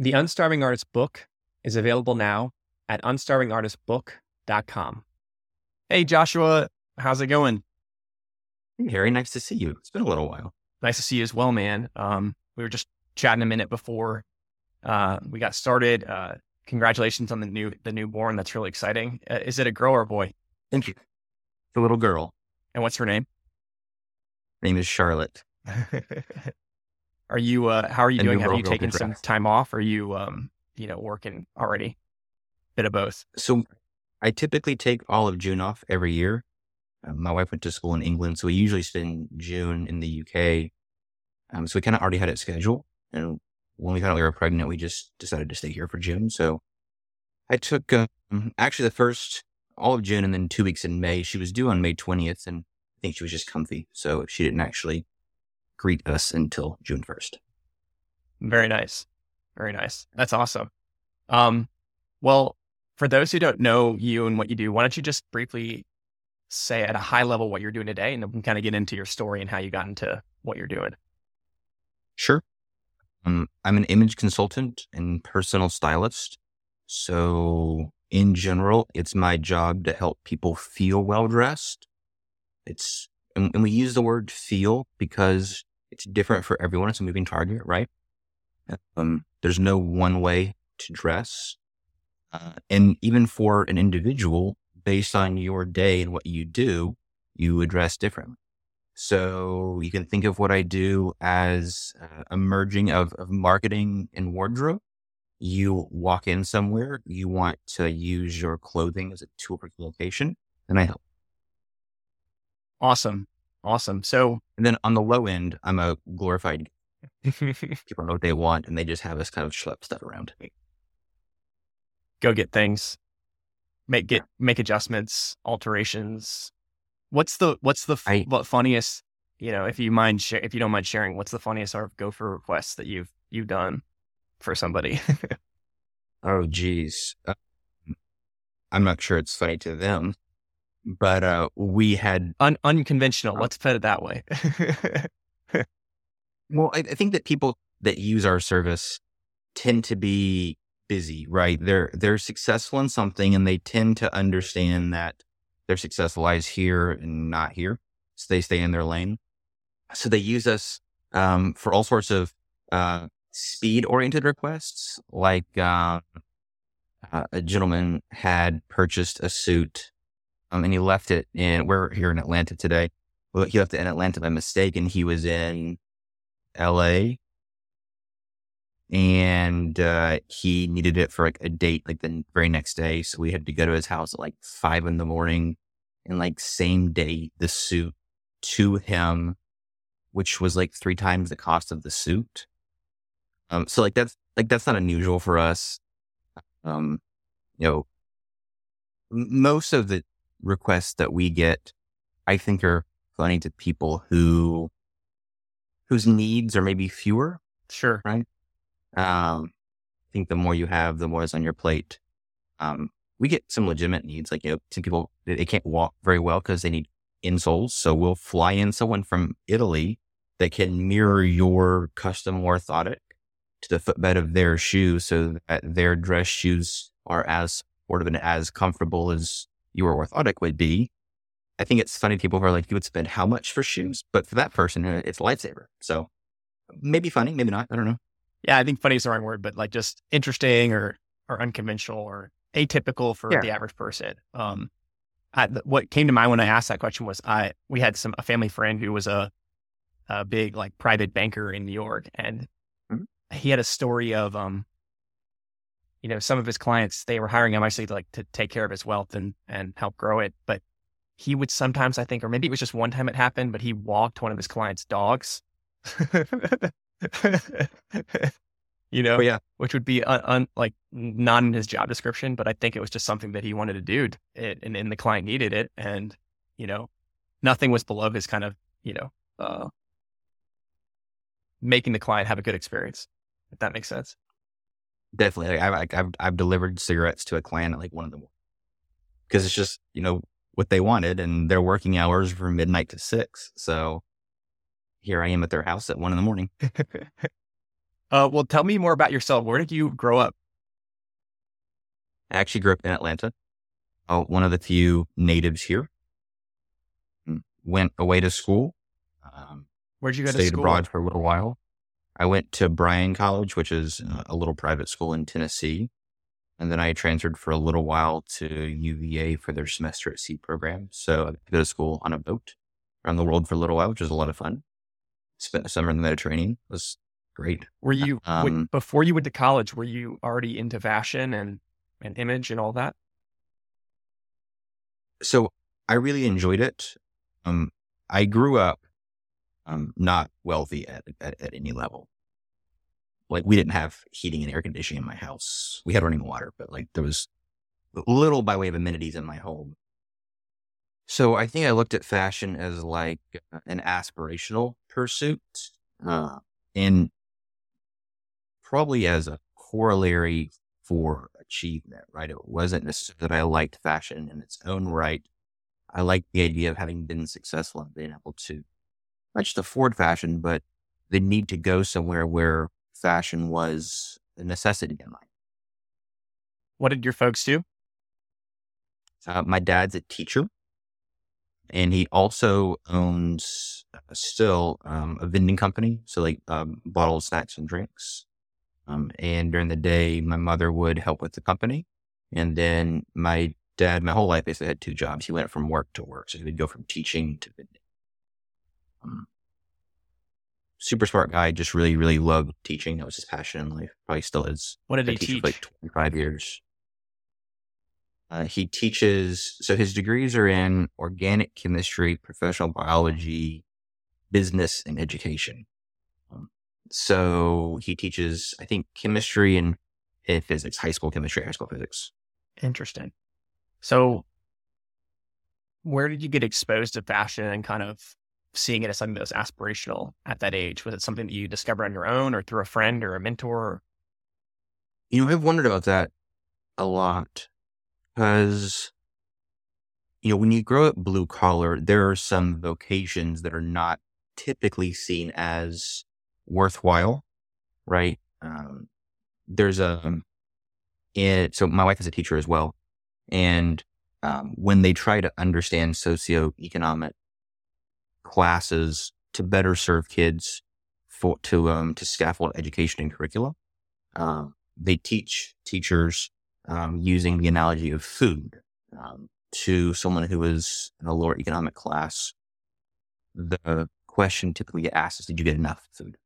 The Unstarving Artist book is available now at unstarvingartistbook.com. Hey, Joshua, how's it going? Harry, nice to see you. It's been a little while. Nice to see you as well, man. Um, we were just chatting a minute before uh, we got started. Uh, congratulations on the new the newborn. That's really exciting. Uh, is it a girl or a boy? Thank you. The little girl. And what's her name? Her name is Charlotte. are you? Uh, how are you doing? Have you taken some time off? Are you, um, you know, working already? A bit of both. So I typically take all of June off every year. Uh, my wife went to school in England, so we usually spend June in the UK. Um, so we kind of already had it scheduled. And when we found out we were pregnant, we just decided to stay here for June. So I took uh, actually the first all of June and then two weeks in May. She was due on May 20th, and I think she was just comfy. So she didn't actually greet us until June 1st. Very nice. Very nice. That's awesome. Um, well, for those who don't know you and what you do, why don't you just briefly say at a high level what you're doing today and then we can kind of get into your story and how you got into what you're doing. Sure. Um, I'm an image consultant and personal stylist. So, in general, it's my job to help people feel well dressed. It's, and, and we use the word feel because it's different for everyone. It's a moving target, right? Um, there's no one way to dress. Uh, and even for an individual, based on your day and what you do, you address differently. So you can think of what I do as uh, a merging of, of marketing and wardrobe. You walk in somewhere, you want to use your clothing as a tool for communication, and I help. Awesome. Awesome. So And then on the low end, I'm a glorified people know what they want, and they just have us kind of schlep stuff around. go get things, make get make adjustments, alterations. What's the what's the I- what funniest? You know, if you mind, share, if you don't mind sharing, what's the funniest sort of gopher request that you've you've done for somebody? Oh, geez. Uh, I'm not sure it's funny to them, but uh, we had Un- unconventional. Oh. Let's put it that way. Well, I, I think that people that use our service tend to be busy, right? They're they're successful in something, and they tend to understand that their success lies here and not here, so they stay in their lane. So they use us um, for all sorts of uh, speed-oriented requests, like uh, uh, a gentleman had purchased a suit, um, and he left it in. We're here in Atlanta today. Well, he left it in Atlanta by mistake, and he was in LA and uh, he needed it for like a date like the very next day. So we had to go to his house at like five in the morning and like same day the suit to him, which was like three times the cost of the suit. Um, so like that's like that's not unusual for us. Um, you know, most of the requests that we get, I think, are funny to people who whose needs are maybe fewer. sure. Right. Um, I think the more you have, the more is on your plate. Um, we get some legitimate needs, like you know, some people they they can't walk very well because they need insoles. So we'll fly in someone from Italy that can mirror your custom orthotic to the footbed of their shoe, so that their dress shoes are as supportive and as comfortable as your orthotic would be. I think it's funny people who are like, you would spend how much for shoes? But for that person, uh, it's a lifesaver. So maybe funny, maybe not. I don't know. Yeah, I think funny is the wrong word, but like just interesting or or unconventional or atypical for Yeah. the average person. Um, I, what came to mind when I asked that question was I we had some a family friend who was a a big like private banker in New York, and Mhm. he had a story of um, you know, some of his clients they were hiring him actually like to take care of his wealth and and help grow it, but he would sometimes I think, or maybe it was just one time it happened, but he walked one of his clients' dogs. you know, But yeah, which would be un, un, like not in his job description, but I think it was just something that he wanted to do, it, and, and the client needed it, and you know, nothing was below his kind of you know, uh, making the client have a good experience. If that makes sense. Definitely. Like, I've, like, I've I've delivered cigarettes to a client at like one of them because it's just you know what they wanted, and their working hours were midnight to six. So here I am at their house at one in the morning. Uh, well, tell me more about yourself. Where did you grow up? I actually grew up in Atlanta. Oh, one of the few natives here. Mm, Went away to school. Um, Where'd you go to stayed school? abroad for a little while. I went to Bryan College, which is uh, a little private school in Tennessee. And then I transferred for a little while to UVA for their semester at sea program. So I go to school on a boat around the world for a little while, which was a lot of fun. Spent a summer in the Mediterranean. It was great. Were you Um, before you went to college? Were you already into fashion and and image and all that? so I really enjoyed it. Um, I grew up um, not wealthy at, at, at any level. Like we didn't have heating and air conditioning in my house. We had running water, but like there was little by way of amenities in my home. So I think I looked at fashion as like an aspirational pursuit, uh, and probably as a corollary for achievement, right? It wasn't necessarily that I liked fashion in its own right. I liked the idea of having been successful and being able to not just afford fashion, but the need to go somewhere where fashion was a necessity in life. What did your folks do? Uh, my dad's a teacher, and he also owns uh, still um, a vending company, so like um, bottled snacks and drinks. Um, and during the day, my mother would help with the company, and then my dad, my whole life, basically had two jobs. He went from work to work, so he would go from teaching to vending. Um, super smart guy, just really, really loved teaching. That was his passion in life. Probably still is. What did I he teach for like 25 years. Uh, he teaches, so his degrees are in organic chemistry, professional biology, business, and education. Um, so he teaches, I think, chemistry and, and physics, high school chemistry, high school physics. Interesting. So, where did you get exposed to fashion and kind of seeing it as something that was aspirational at that age? Was it something that you discovered on your own or through a friend or a mentor? You know, I've wondered about that a lot because, you know, when you grow up blue collar, there are some vocations that are not typically seen as worthwhile, right? Um, there's a, it, so my wife is a teacher as well. And um, when they try to understand socioeconomic classes to better serve kids for to um to scaffold education and curricula, um, they teach teachers um, using the analogy of food um, to someone who is in a lower economic class. The question typically asked is, "Did you get enough food?"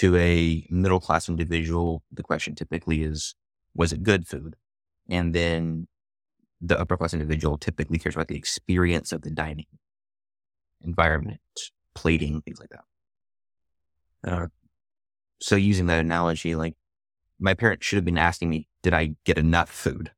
To a middle class individual, the question typically is, "Was it good food?" And then the upper class individual typically cares about the experience of the dining environment, plating, things like that. Uh, so using that analogy, like my parents should have been asking me, did I get enough food?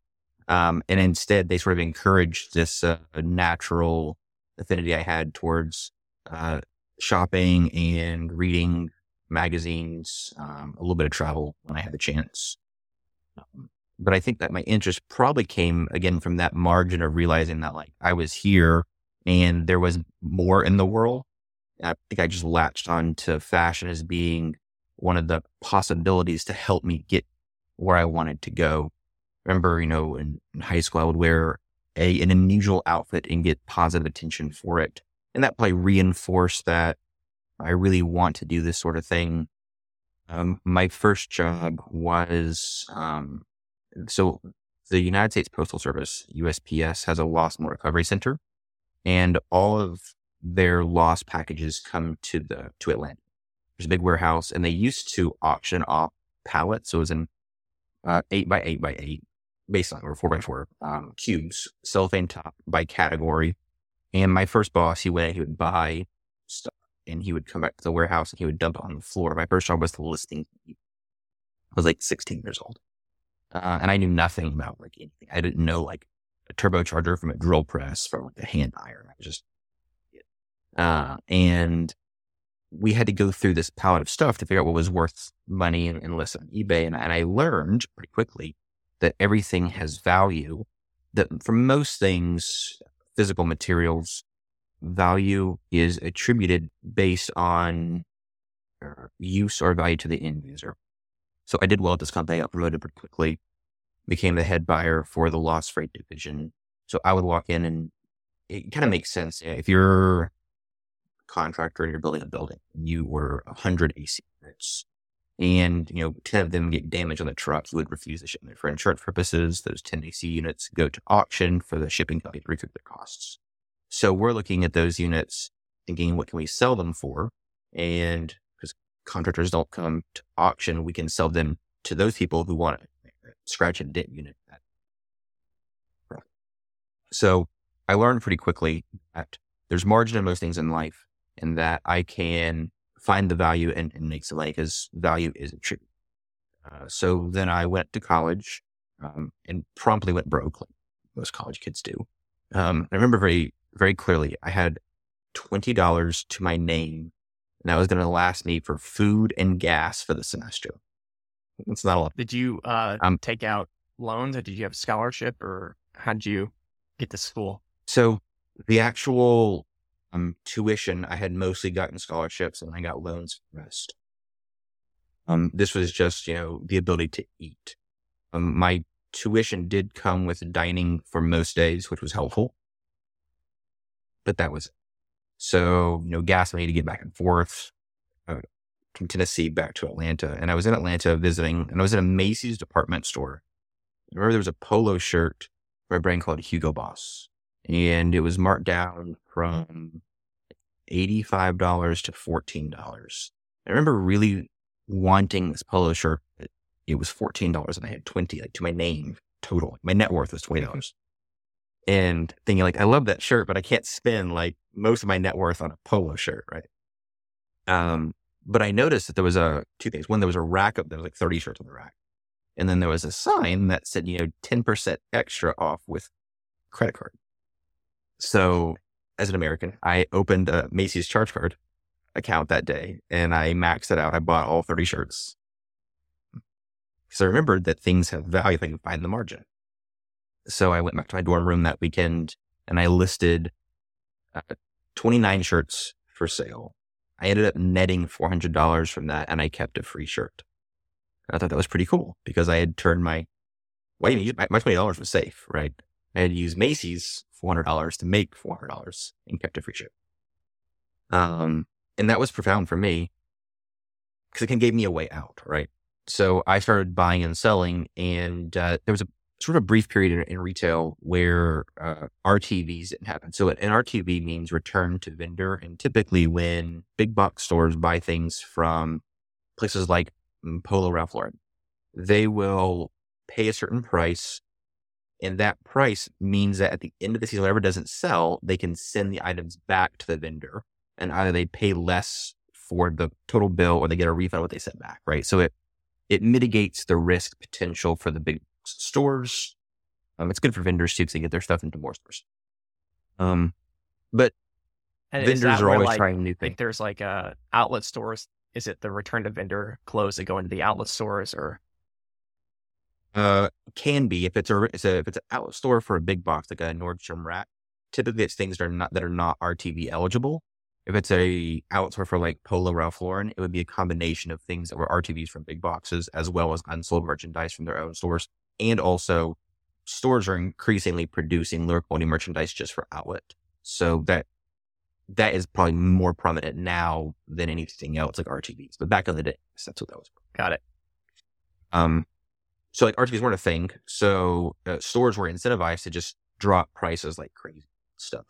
Um, and instead they sort of encouraged this uh, natural affinity I had towards uh, shopping and reading magazines, um, a little bit of travel when I had the chance. Um, but I think that my interest probably came again from that margin of realizing that like I was here and there was more in the world. I think I just latched on to fashion as being one of the possibilities to help me get where I wanted to go. Remember, you know, in, in high school, I would wear a, an unusual outfit and get positive attention for it. And that probably reinforced that I really want to do this sort of thing. Um, my first job was, um, so the United States Postal Service, USPS, has a loss and recovery center, and all of their loss packages come to the to Atlanta. There's a big warehouse, and they used to auction off pallets. So it was an uh, eight by eight by eight, basically, or four by four um, cubes, cellophane top by category. And my first boss, he went, he would buy stuff, and he would come back to the warehouse and he would dump it on the floor. My first job was the listing. I was like 16 years old. Uh, and I knew nothing about like anything. I didn't know like a turbocharger from a drill press from like a hand iron. I just, uh, and we had to go through this palette of stuff to figure out what was worth money and, and list on eBay. And, and I learned pretty quickly that everything has value. That for most things, physical materials, value is attributed based on uh, use or value to the end user. So I did well at this company. I promoted pretty quickly, became the head buyer for the loss freight division. So I would walk in and it kind of makes sense. Eh, if you're a contractor and you're building a building, you were 100 AC units and, you know, 10 of them get damaged on the truck, you would refuse to ship them. For insurance purposes, those 10 AC units go to auction for the shipping company to recoup their costs. So we're looking at those units thinking, what can we sell them for? And because contractors don't come to auction, we can sell them to those people who want to scratch and dent unit. So I learned pretty quickly that there's margin in most things in life and that I can find the value and, and make some money because value isn't true. Uh, so then I went to college um, and promptly went broke, like most college kids do. Um, I remember very, very clearly, I had $20 to my name and that was going to last me for food and gas for the semester. It's not a lot. Did you uh, um, take out loans or did you have a scholarship or how did you get to school? So the actual um, tuition, I had mostly gotten scholarships and I got loans for the rest. Um, this was just, you know, the ability to eat. Um, my tuition did come with dining for most days, which was helpful, but that was it. So, you know, gas money to get back and forth from Tennessee back to Atlanta. And I was in Atlanta visiting and I was in a Macy's department store. I remember there was a polo shirt for a brand called Hugo Boss and it was marked down from $85 to $14. I remember really wanting this polo shirt. It was $14 and I had 20 like to my name total. My net worth was $20. And thinking like, I love that shirt, but I can't spend like most of my net worth on a polo shirt. Right. Um, but I noticed that there was a two things. One, there was a rack up there was like 30 shirts on the rack. And then there was a sign that said, you know, 10% extra off with credit card. So as an American, I opened a Macy's charge card account that day and I maxed it out. I bought all 30 shirts. Because I remembered that things have value if I can find the margin. So I went back to my dorm room that weekend and I listed uh, 29 shirts for sale. I ended up netting $400 from that and I kept a free shirt. I thought that was pretty cool because I had turned my, well, my, my $20 was safe, right? I had used Macy's $400 to make $400 and kept a free shirt. Um, and that was profound for me because it kind of gave me a way out, right? So I started buying and selling, and uh, there was a sort of brief period in, in retail where uh, RTVs didn't happen. So an RTV means return to vendor, and typically when big box stores buy things from places like mm, Polo Ralph Lauren, they will pay a certain price and that price means that at the end of the season, whatever doesn't sell, they can send the items back to the vendor and either they pay less for the total bill or they get a refund of what they sent back, right? So it, it mitigates the risk potential for the big stores. Um, it's good for vendors too, because they get their stuff into more stores. Um, but and vendors are always like, trying new things. There's like uh, outlet stores. Is it the return to vendor clothes that go into the outlet stores or? Uh, can be if it's a, it's a if it's an outlet store for a big box like a Nordstrom Rack. Typically, it's things that are not that are not RTV eligible. If it's a outlet store for like Polo Ralph Lauren, it would be a combination of things that were RTVs from big boxes as well as unsold merchandise from their own stores. And also, stores are increasingly producing lower quality merchandise just for outlet. So that that is probably more prominent now than anything else like RTVs. But back in the day, that's what that was. Got it. Um, so like RTVs weren't a thing. So uh, stores were incentivized to just drop prices like crazy stuff.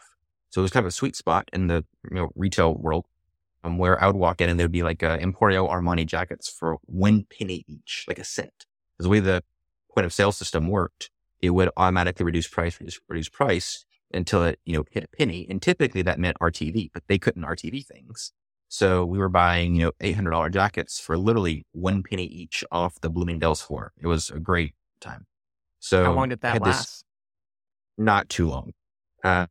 So it was kind of a sweet spot in the you know retail world um, where I would walk in and there'd be like uh, Emporio Armani jackets for one penny each, like a cent. Because the way the point of sale system worked, it would automatically reduce price, reduce, reduce price until it you know hit a penny. And typically that meant RTV, but they couldn't RTV things. So we were buying, you know, $800 jackets for literally one penny each off the Bloomingdale's floor. It was a great time. So how long did that last? This, not too long. Uh,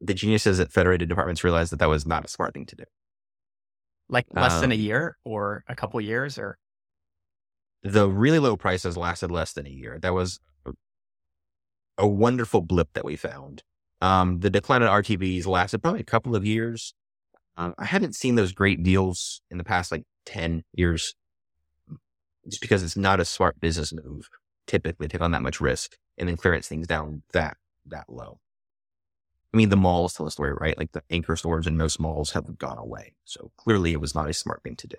the geniuses at Federated Departments realized that that was not a smart thing to do. Like less um, than a um, year or a couple years or? The really low prices lasted less than a year. That was a, wonderful blip that we found. Um, the decline in RTVs lasted probably a couple of years. Um, I haven't seen those great deals in the past like 10 years just because it's not a smart business move typically take on that much risk and then clearance things down that that low. I mean, the malls tell a story, right? Like the anchor stores in most malls have gone away. So clearly it was not a smart thing to do.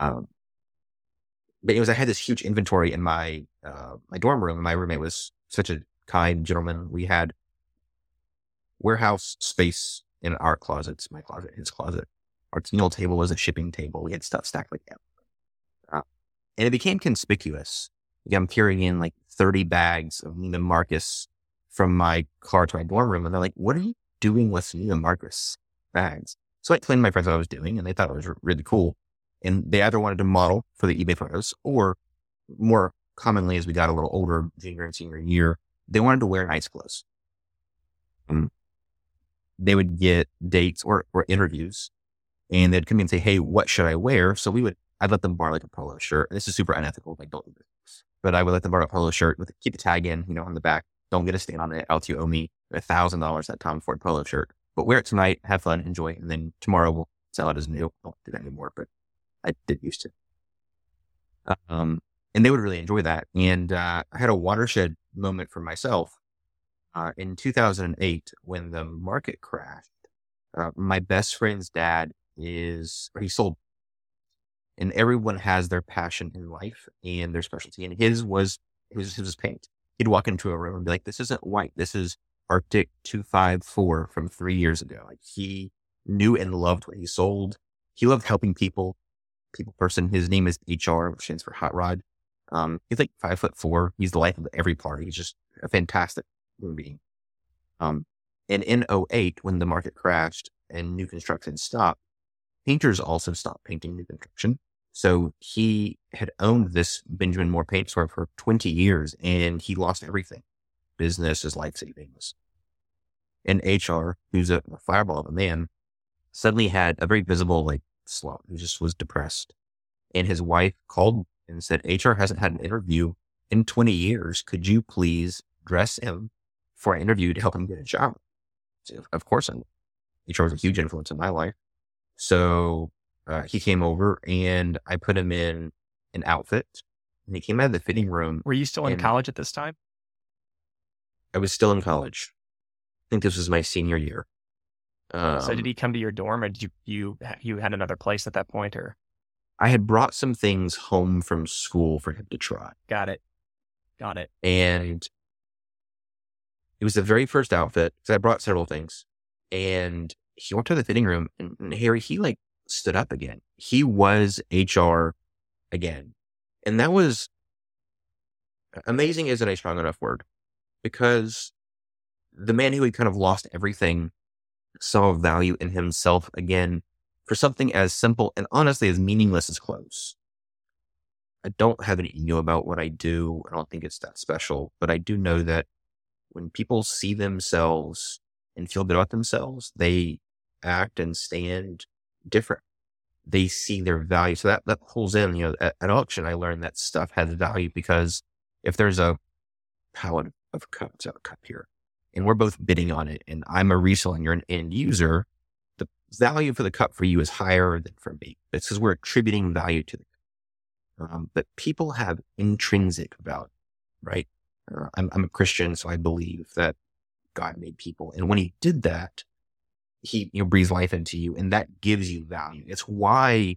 Um, but it was, I had this huge inventory in my, uh, my dorm room and my roommate was such a kind gentleman. We had warehouse space in our closets, my closet, his closet. Our meal table was a shipping table. We had stuff stacked like that. Uh, and it became conspicuous. Like I'm carrying in like 30 bags of Neiman Marcus from my car to my dorm room. And they're like, what are you doing with Neiman Marcus bags? So I explained to my friends what I was doing and they thought it was really cool. And they either wanted to model for the eBay photos or more commonly as we got a little older, junior and senior year, they wanted to wear nice clothes. Um, they would get dates or, or interviews and they'd come in and say, Hey, what should I wear? So we would, I'd let them borrow like a polo shirt. This is super unethical. Like don't do this, but I would let them borrow a polo shirt with keep the tag in, you know, on the back. Don't get a stain on it. Else you owe me a thousand dollars that Tom Ford polo shirt, but wear it tonight, have fun, enjoy. And then tomorrow we'll sell it as new. Don't do that anymore, but I did used to. Um, and they would really enjoy that. And, uh, I had a watershed moment for myself uh, in 2008, when the market crashed, uh, my best friend's dad is he sold, and everyone has their passion in life and their specialty. And his was, his, was paint. He'd walk into a room and be like, this isn't white. This is Arctic 254 from three years ago. Like he knew and loved what he sold. He loved helping people, people person. His name is HR, which stands for Hot Rod. Um, he's like five foot four. He's the life of every party. He's just a fantastic human being. Um, and in 08, when the market crashed and new construction stopped, painters also stopped painting new construction. So he had owned this Benjamin Moore paint store for 20 years and he lost everything. Business, his life savings. And HR, who's a fireball of a man, suddenly had a very visible like He just was depressed. And his wife called and said, HR hasn't had an interview in 20 years. Could you please dress him for an interview to help him get a job. So of course, I'm, HR was a huge influence in my life. So uh, he came over and I put him in an outfit and he came out of the fitting room. Were you still in college at this time? I was still in college. I think this was my senior year. Um, so did um he come to your dorm or did you, you, you had another place at that point or? I had brought some things home from school for him to try. Got it. Got it. And it was the very first outfit because I brought several things. And he went to the fitting room and, and Harry, he like stood up again. He was HR again. And that was amazing isn't a strong enough word because the man who had kind of lost everything saw value in himself again for something as simple and honestly as meaningless as clothes. I don't have any ego about what I do. I don't think it's that special, but I do know that when people see themselves and feel good about themselves, they act and stand different. They see their value. So that, that pulls in, you know, at, at auction, I learned that stuff has value because if there's a pallet of cups, a cup here, and we're both bidding on it, and I'm a reseller and you're an end user, the value for the cup for you is higher than for me. It's because we're attributing value to the. Um, but people have intrinsic value, right? Uh, I'm, I'm a Christian, so I believe that God made people. And when he did that, he you know, breathes life into you and that gives you value. It's why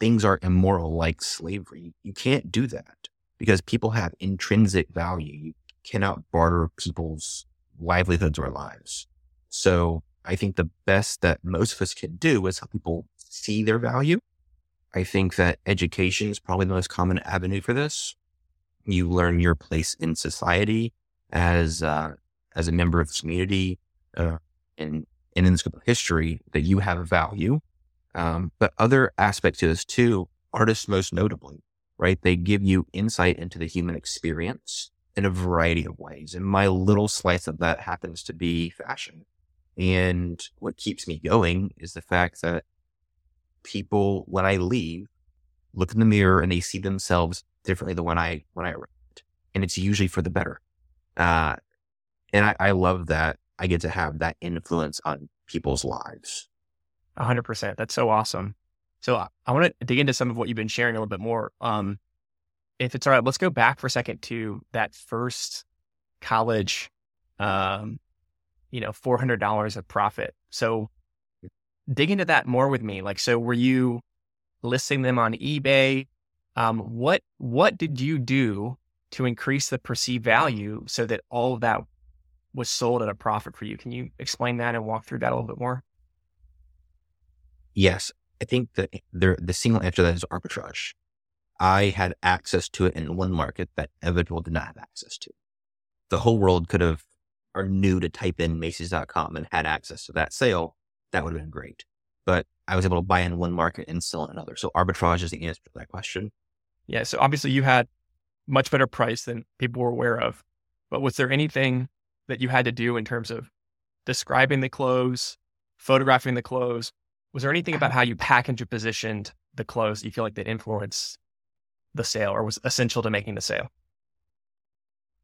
things are immoral like slavery. You can't do that because people have intrinsic value. You cannot barter people's livelihoods or lives. So I think the best that most of us can do is help people see their value. I think that education is probably the most common avenue for this you learn your place in society as uh, as a member of the community, uh, and and in the scope of history that you have a value. Um, but other aspects to this too, artists most notably, right? They give you insight into the human experience in a variety of ways. And my little slice of that happens to be fashion. And what keeps me going is the fact that people, when I leave, look in the mirror and they see themselves differently than when I when I arrived, and it's usually for the better. Uh, and I, I love that I get to have that influence on people's lives. Hundred percent. That's so awesome. So I, I want to dig into some of what you've been sharing a little bit more. Um, if it's all right, let's go back for a second to that first college, um, you know, four hundred dollars of profit. So dig into that more with me. Like, so were you listing them on eBay? Um, what what did you do to increase the perceived value so that all of that was sold at a profit for you? Can you explain that and walk through that a little bit more? Yes, I think that the the single answer to that is arbitrage. I had access to it in one market that other did not have access to. The whole world could have or knew to type in Macy's.com and had access to that sale. That would have been great. But I was able to buy in one market and sell in another. So arbitrage is the answer to that question. Yeah. So obviously you had much better price than people were aware of. But was there anything that you had to do in terms of describing the clothes, photographing the clothes? Was there anything about how you packaged or positioned the clothes you feel like that influenced the sale or was essential to making the sale?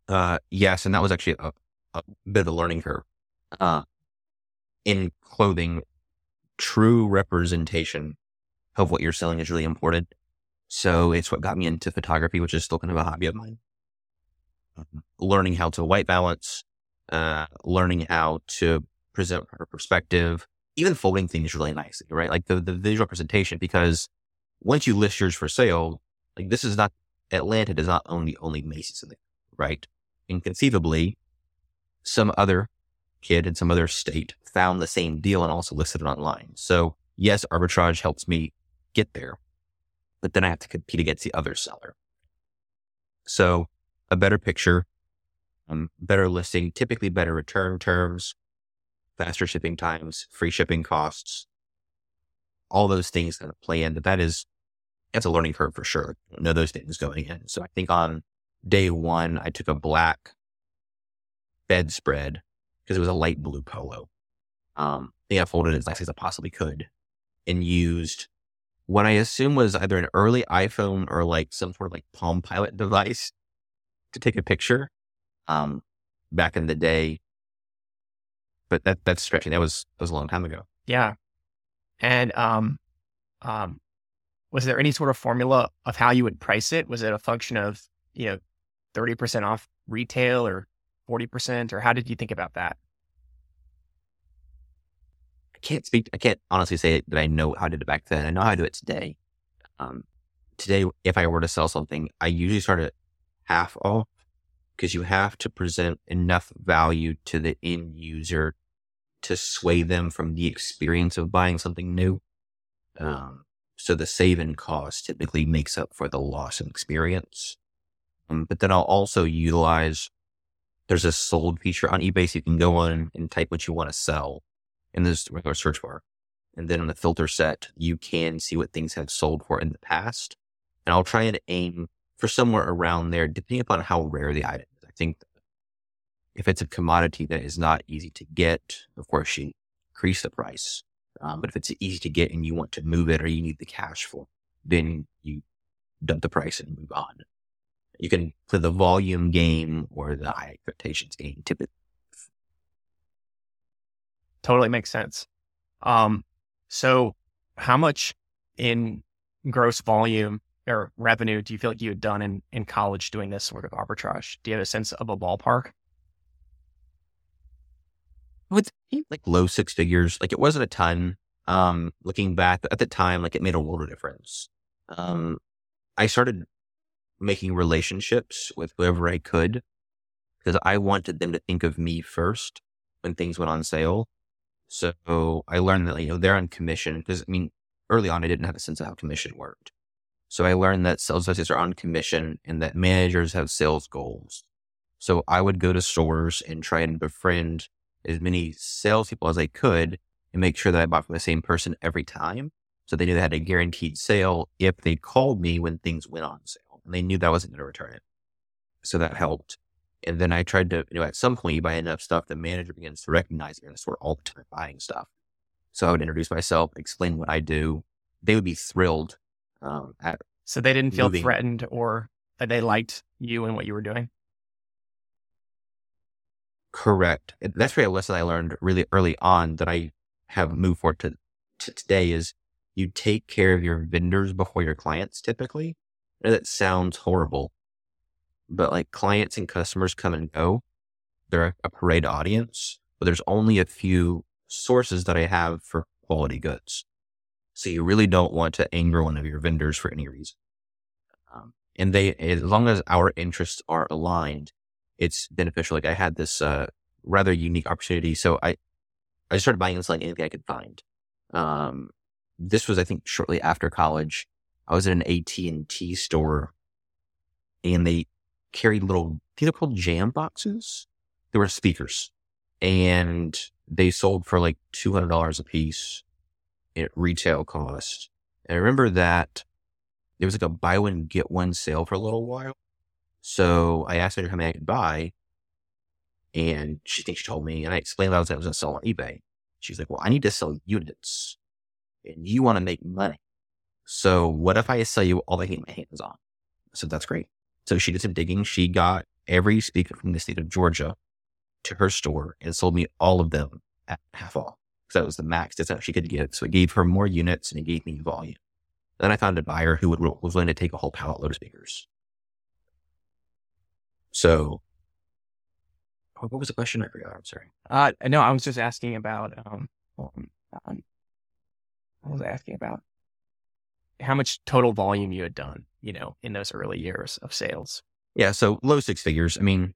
Uh, yes, and that was actually a, a bit of a learning curve. Uh, in clothing, true representation of what you're selling is really important. So it's what got me into photography, which is still kind of a hobby of mine. Um, learning how to white balance, uh, learning how to present her perspective, even folding things really nicely, right? Like the, the visual presentation, because once you list yours for sale, like this is not, Atlanta does not own the only Macy's in there, right? Inconceivably, some other kid in some other state found the same deal and also listed it online. So yes, arbitrage helps me get there but then I have to compete against the other seller. So a better picture, um, better listing, typically better return terms, faster shipping times, free shipping costs, all those things kind of play into that is that's a learning curve for sure. Know those things going in. So I think on day one, I took a black bedspread because it was a light blue polo. Um, I think I folded it as nicely as I possibly could and used what I assume was either an early iPhone or like some sort of like Palm Pilot device to take a picture um, back in the day. But that that's stretching. That was that was a long time ago. Yeah. And um, um, was there any sort of formula of how you would price it? Was it a function of you know thirty percent off retail or forty percent, or how did you think about that? I can't speak. I can't honestly say that I know how I did it back then. I know how I do it today. Um, today, if I were to sell something, I usually start at half off because you have to present enough value to the end user to sway them from the experience of buying something new. Um, so the save in cost typically makes up for the loss in experience. Um, but then I'll also utilize, there's a sold feature on eBay. So you can go on and type what you want to sell in this regular search bar. And then on the filter set, you can see what things have sold for in the past. And I'll try and aim for somewhere around there, depending upon how rare the item is. I think if it's a commodity that is not easy to get, of course, you increase the price. Um, but if it's easy to get and you want to move it or you need the cash for, then you dump the price and move on. You can play the volume game or the high expectations game, typically Totally makes sense. Um, so how much in gross volume or revenue do you feel like you had done in, in college doing this sort of arbitrage? Do you have a sense of a ballpark? With like low six figures, like it wasn't a ton. Um, looking back at the time, like it made a world of difference. Um, I started making relationships with whoever I could because I wanted them to think of me first when things went on sale. So I learned that, you know, they're on commission because I mean, early on, I didn't have a sense of how commission worked. So I learned that sales associates are on commission and that managers have sales goals. So I would go to stores and try and befriend as many salespeople as I could and make sure that I bought from the same person every time. So they knew they had a guaranteed sale if they called me when things went on sale and they knew that I wasn't going to return it. So that helped. And then I tried to, you know, at some point you buy enough stuff, the manager begins to recognize you're in the store all the time buying stuff. So I would introduce myself, explain what I do. They would be thrilled. Um, at so they didn't feel moving. threatened or that they liked you and what you were doing. Correct. That's really a lesson I learned really early on that I have moved forward to, to today is you take care of your vendors before your clients typically. That sounds horrible, but like clients and customers come and go. They're a parade audience, but there's only a few sources that I have for quality goods. So you really don't want to anger one of your vendors for any reason. Um, and they, as long as our interests are aligned, it's beneficial. Like I had this, uh, rather unique opportunity. So I, I started buying and selling anything I could find. Um, this was, I think, shortly after college. I was at an AT&T store and they carried little, these are called Jamboxes. They were speakers and they sold for like $200 a piece at retail cost. And I remember that there was like a buy one, get one sale for a little while. So I asked her how many I could buy. And she thinks she told me, and I explained that I was, was going to sell on eBay. She's like, well, I need to sell units and you want to make money. So what if I sell you all I can get my hands on? So that's great. So she did some digging. She got every speaker from the state of Georgia to her store and sold me all of them at half off. So that was the max discount she could give. So it gave her more units and it gave me volume. Then I found a buyer who would, was willing to take a whole pallet load of speakers. So what was the question? I forgot. I'm sorry. Uh, no, I was just asking about, um, um, um I was asking about how much total volume you had done, you know, in those early years of sales. Yeah. So low six figures. I mean,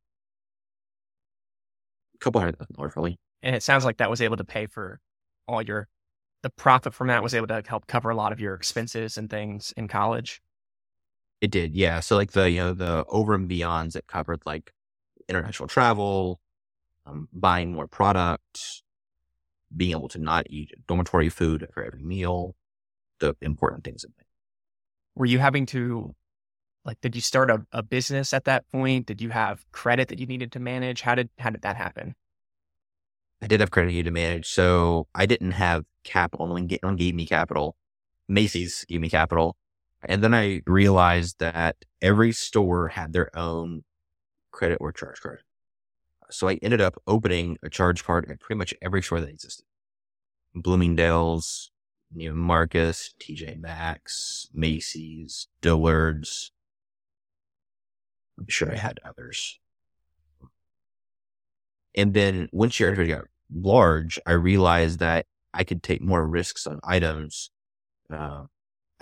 a couple hundred thousand dollars probably. And it sounds like that was able to pay for all your, the profit from that was able to help cover a lot of your expenses and things in college. It did. Yeah. So like the, you know, the over and beyonds that covered like international travel, um, buying more product, being able to not eat dormitory food for every meal, the important things in. Were you having to, like, did you start a, a business at that point? Did you have credit that you needed to manage? How did how did that happen? I did have credit to manage, so I didn't have capital. No one gave me capital. Macy's gave me capital, and then I realized that every store had their own credit or charge card. So I ended up opening a charge card at pretty much every store that existed. Bloomingdale's, Neiman Marcus, TJ Maxx, Macy's, Dillard's. I'm sure I had others. And then once your inventory got large, I realized that I could take more risks on items. Uh,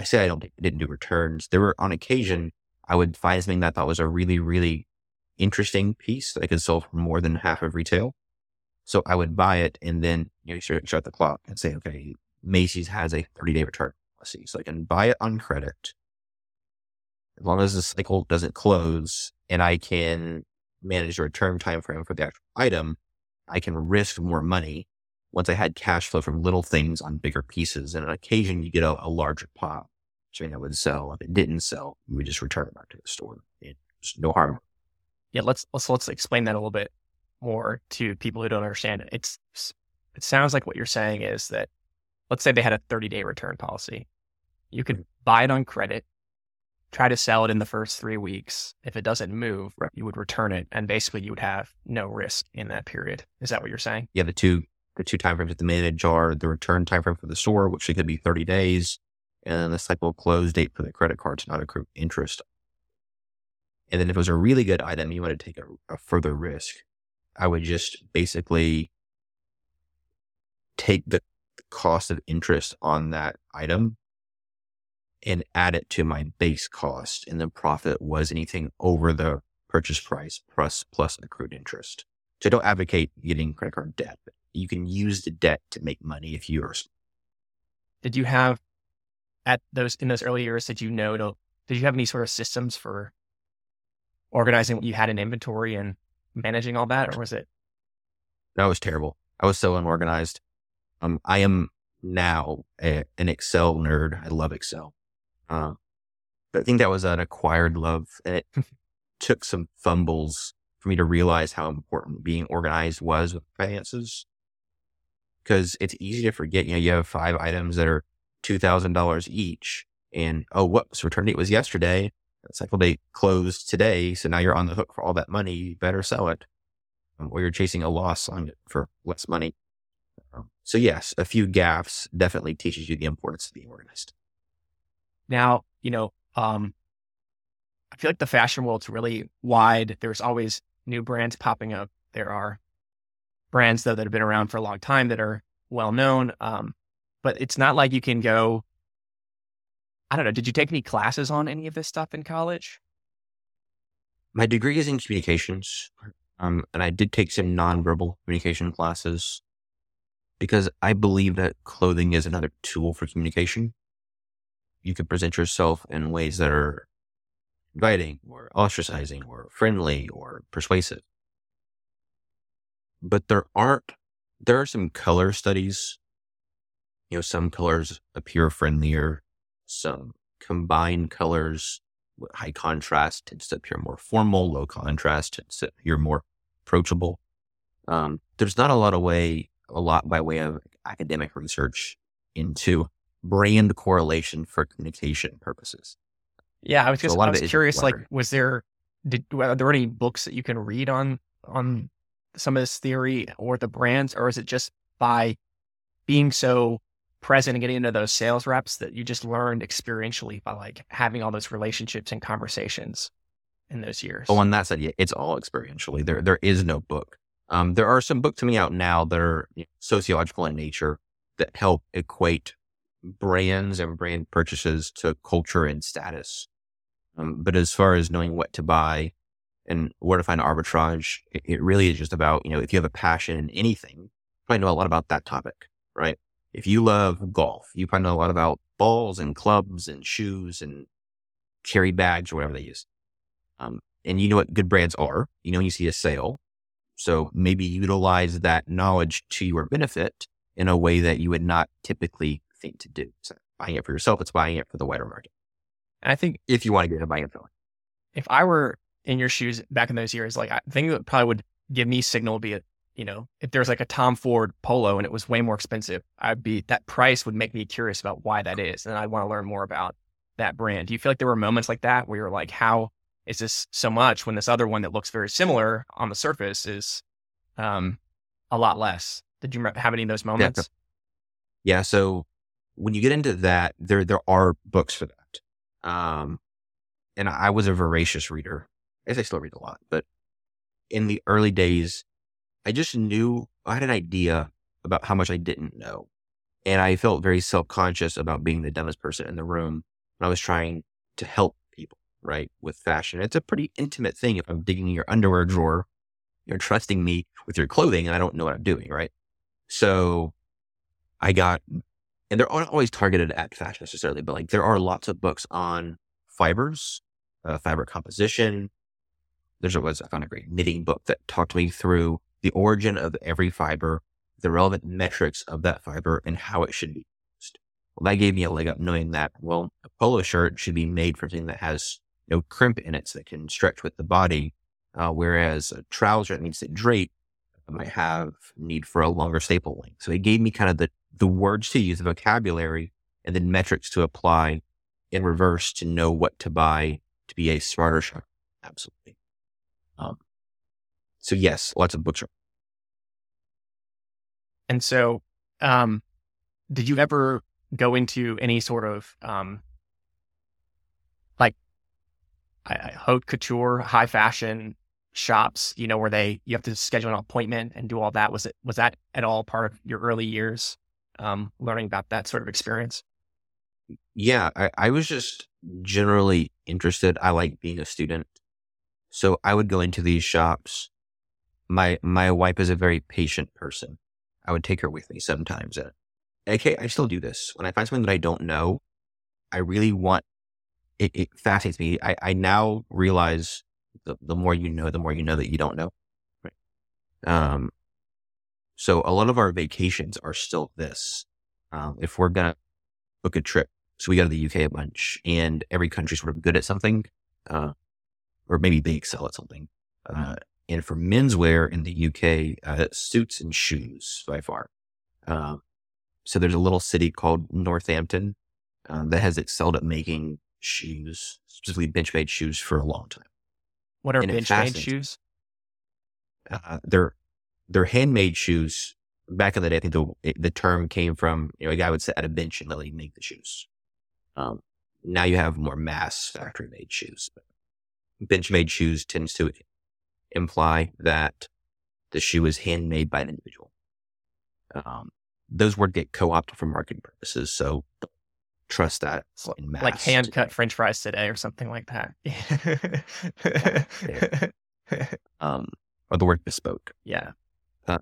I say I don't didn't do returns. There were on occasion I would find something that I thought was a really really interesting piece that I could sell for more than half of retail. So I would buy it and then you know, start the clock and say, okay, Macy's has a 30 day return policy. So I can buy it on credit as long as the cycle doesn't close and I can manage the return time frame for the actual item. I can risk more money once I had cash flow from little things on bigger pieces. And on occasion, you get a, a larger pop, which I mean, I would sell. If it didn't sell, we would just return it back to the store. It's no harm yeah, let's let's let's explain that a little bit more to people who don't understand it. It's it sounds like what you're saying is that let's say they had a 30 day return policy. You could mm-hmm. buy it on credit, try to sell it in the first three weeks. If it doesn't move, you would return it, and basically you would have no risk in that period. Is that what you're saying? Yeah, the two the two timeframes at the manage are the return timeframe for the store, which could be 30 days, and the cycle close date for the credit card to not accrue interest and then if it was a really good item, you want to take a, a further risk. I would just basically take the cost of interest on that item and add it to my base cost. And the profit was anything over the purchase price plus, plus accrued interest. So I don't advocate getting credit card debt, you can use the debt to make money if you're. Did you have at those, in those early years, did you know to, did you have any sort of systems for organizing what you had in inventory and managing all that, or was it? That was terrible. I was so unorganized. Um, I am now a, an Excel nerd. I love Excel. Uh, but I think that was an acquired love. And it took some fumbles for me to realize how important being organized was with finances. Cause it's easy to forget, you know, you have five items that are $2,000 each and, oh, whoops, return date was yesterday cycle date closed today. So now you're on the hook for all that money. You better sell it um, or you're chasing a loss on it for less money. So yes, a few gaffes definitely teaches you the importance of being organized. Now, you know, um, I feel like the fashion world's really wide. There's always new brands popping up. There are brands though that have been around for a long time that are well known. Um, but it's not like you can go. I don't know. Did you take any classes on any of this stuff in college? My degree is in communications, um, and I did take some nonverbal communication classes because I believe that clothing is another tool for communication. You can present yourself in ways that are inviting or ostracizing or friendly or persuasive. But there aren't, there are some color studies. You know, some colors appear friendlier, some combined colors high contrast tends to appear more formal, low contrast tends to appear more approachable. Um, there's not a lot of way a lot by way of academic research into brand correlation for communication purposes. Yeah, I was just so I was curious. Like, was there did were there any books that you can read on on some of this theory or the brands, or is it just by being so present and getting into those sales reps that you just learned experientially by like having all those relationships and conversations in those years? Oh, on that side, yeah, it's all experientially. There, there is no book. Um, there are some books coming out now that are sociological in nature that help equate brands and brand purchases to culture and status. Um, but as far as knowing what to buy and where to find arbitrage, it, it, really is just about, you know, if you have a passion in anything, you probably know a lot about that topic, right? If you love golf, you probably know a lot about balls and clubs and shoes and carry bags or whatever they use. Um, and you know what good brands are. You know, when you see a sale, so maybe utilize that knowledge to your benefit in a way that you would not typically think to do. So buying it for yourself, it's buying it for the wider market. And I think if you want to get a buying feeling. If I were in your shoes back in those years, like I think that probably would give me signal would be a, you know, if there's like a Tom Ford polo and it was way more expensive, I'd be that price would make me curious about why that is. And I'd want to learn more about that brand. Do you feel like there were moments like that where you're like, how is this so much when this other one that looks very similar on the surface is um, a lot less? Did you have any of those moments? Yeah. yeah. So when you get into that, there there are books for that. Um, and I was a voracious reader. I guess I still read a lot, but in the early days, I just knew I had an idea about how much I didn't know. And I felt very self conscious about being the dumbest person in the room when I was trying to help people, right? With fashion. It's a pretty intimate thing if I'm digging in your underwear drawer, you're trusting me with your clothing and I don't know what I'm doing, right? So I got, and they're not always targeted at fashion necessarily, but like there are lots of books on fibers, uh, fiber composition. There's a, was, I found a great knitting book that talked me through the origin of every fiber, the relevant metrics of that fiber and how it should be used. Well, that gave me a leg up knowing that, well, a polo shirt should be made from something that has no crimp in it so it can stretch with the body. Uh, whereas a trouser that needs to drape might have need for a longer staple length. So it gave me kind of the, the words to use, the vocabulary, and then metrics to apply in reverse to know what to buy to be a smarter shopper. Absolutely. Um, so yes, lots of books. And so, um, did you ever go into any sort of um, like haute couture, high fashion shops, you know, where they you have to schedule an appointment and do all that. Was it was that at all part of your early years, um, learning about that sort of experience? Yeah, I, I was just generally interested. I like being a student, so I would go into these shops. My my wife is a very patient person. I would take her with me sometimes. And okay, I still do this when I find something that I don't know. I really want it, it fascinates me. I, I now realize the, the more you know, the more you know that you don't know. Right. Um, so a lot of our vacations are still this. Um, if we're going to book a trip, so we go to the UK a bunch and every country's sort of good at something, uh, or maybe they excel at something. Uh, and for menswear in the UK, uh, suits and shoes by far. Um, so there's a little city called Northampton uh, that has excelled at making shoes, specifically bench made shoes for a long time. What are bench made shoes? Uh, they're they're handmade shoes back in the day, I think the the term came from you know a guy would sit at a bench and literally make the shoes. Um, now you have more mass factory made shoes. Bench made shoes tends to imply that the shoe is handmade by an individual. Um, those words get co-opted for marketing purposes, so trust that. Like hand cut French fries today or something like that. um, or the word bespoke. Yeah. Uh,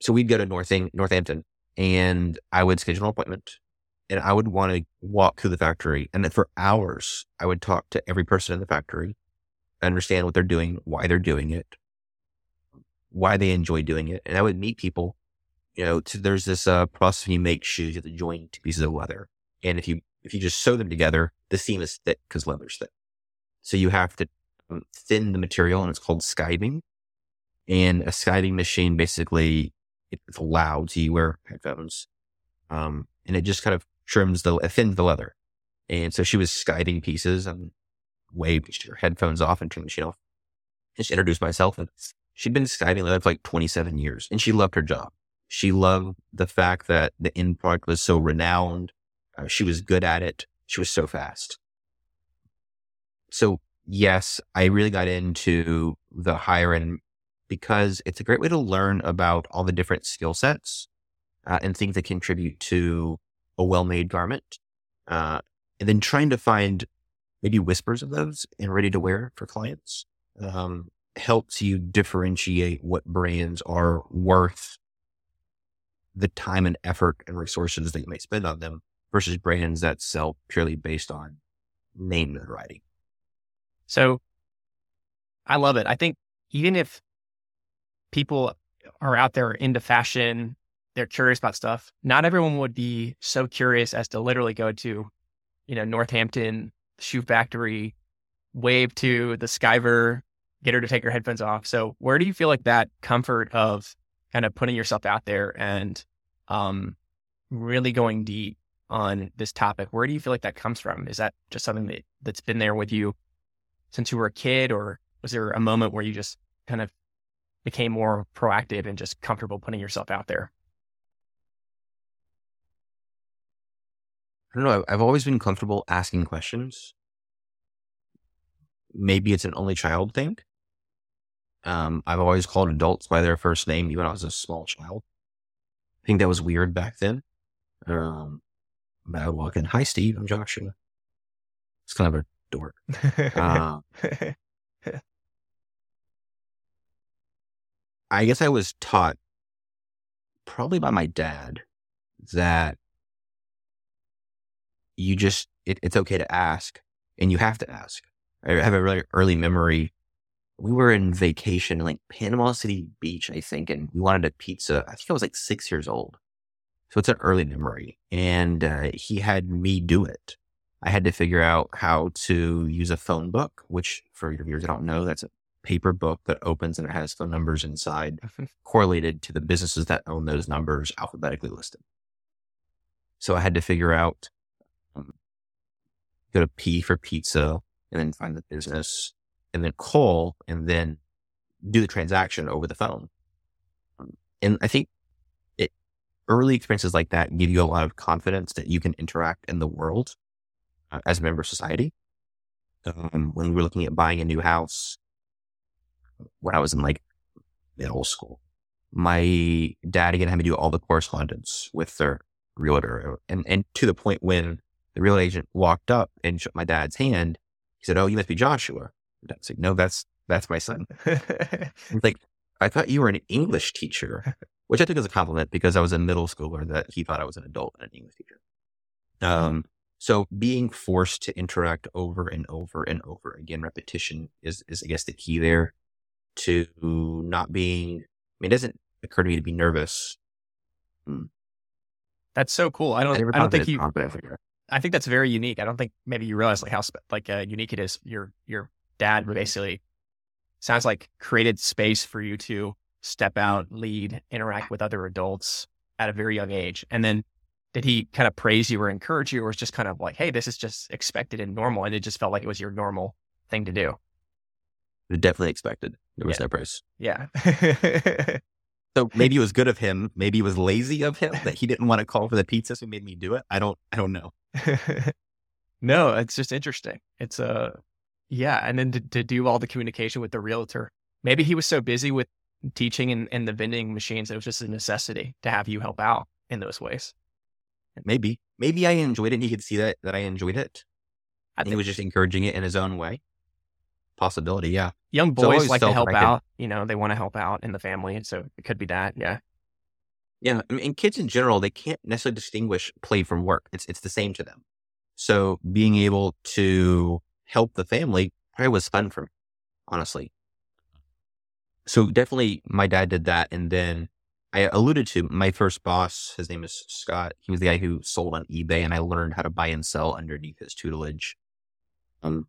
so we'd go to Northing, Northampton and I would schedule an appointment and I would want to walk through the factory. And then for hours, I would talk to every person in the factory, understand what they're doing, why they're doing it, why they enjoy doing it. And I would meet people, you know, to, there's this uh, process when you make shoes, you have to join two pieces of leather. And if you, if you just sew them together, the seam is thick because leather's thick. So you have to um, thin the material and it's called skiving. And a skiving machine basically it's loud, so you wear headphones. Um, and it just kind of trims the, thins the leather. And so she was skiving pieces and waved her headphones off and turned the machine off. And she introduced myself and she'd been skiving leather for like 27 years and she loved her job. She loved the fact that the end product was so renowned. Uh, she was good at it. She was so fast. So yes, I really got into the higher end because it's a great way to learn about all the different skill sets uh, and things that contribute to a well-made garment. Uh, and then trying to find maybe whispers of those and ready to wear for clients um, helps you differentiate what brands are worth the time and effort and resources that you may spend on them versus brands that sell purely based on name notoriety. So I love it. I think even if people are out there into fashion, they're curious about stuff. Not everyone would be so curious as to literally go to, you know, Northampton shoe factory, wave to the skiver, get her to take her headphones off. So where do you feel like that comfort of kind of putting yourself out there and um, really going deep on this topic, where do you feel like that comes from? Is that just something that, that's been there with you since you were a kid, or was there a moment where you just kind of became more proactive and just comfortable putting yourself out there? I don't know. I've always been comfortable asking questions. Maybe it's an only child thing. Um, I've always called adults by their first name, even when I was a small child. I think that was weird back then. Um, but I would walk in, "Hi, Steve. I'm Joshua." It's kind of a dork. uh, I guess I was taught probably by my dad that you just, it, it's okay to ask and you have to ask. I have a really early memory. We were in vacation like Panama City Beach, I think, and we wanted a pizza. I think I was like six years old. So it's an early memory. And uh, he had me do it. I had to figure out how to use a phone book, which for your viewers, I don't know, that's a paper book that opens and it has phone numbers inside correlated to the businesses that own those numbers alphabetically listed. So I had to figure out, go to P for pizza and then find the business and then call and then do the transaction over the phone. Um, and I think it, early experiences like that give you a lot of confidence that you can interact in the world uh, as a member of society. Um, when we were looking at buying a new house, when I was in like middle school. My dad again had me do all the correspondence with their realtor, and and to the point when the real agent walked up and shook my dad's hand, he said, "Oh, you must be Joshua." And Dad said, "No, that's that's my son." like, I thought you were an English teacher, which I took as a compliment because I was a middle schooler that he thought I was an adult and an English teacher. Um, so being forced to interact over and over and over again, repetition is, is I guess the key there to not being, I mean, it doesn't occur to me to be nervous. Hmm. That's so cool. I don't, I, I don't think you, I think that's very unique. I don't think maybe you realize like how like uh, unique it is. Your, your dad basically sounds like created space for you to step out, lead, interact with other adults at a very young age. And then did he kind of praise you or encourage you or was just kind of like, Hey, this is just expected and normal. And it just felt like it was your normal thing to do. Definitely expected. There was yeah. no price. Yeah. So maybe it was good of him. Maybe it was lazy of him that he didn't want to call for the pizza, so he made me do it. I don't. I don't know. no, it's just interesting. It's a uh, yeah, and then to, to, do all the communication with the realtor. Maybe he was so busy with teaching and, and the vending machines, it was just a necessity to have you help out in those ways. Maybe, maybe I enjoyed it, and he could see that that I enjoyed it. I think he was just encouraging it in his own way. Possibility, yeah. Young boys like to help out. You know, they want to help out in the family, so it could be that. Yeah. Yeah, I mean, kids in general, they can't necessarily distinguish play from work. It's it's the same to them. So being able to help the family probably was fun for me, honestly. So definitely, my dad did that, and then I alluded to my first boss. His name is Scott. He was the guy who sold on eBay, and I learned how to buy and sell underneath his tutelage. Um,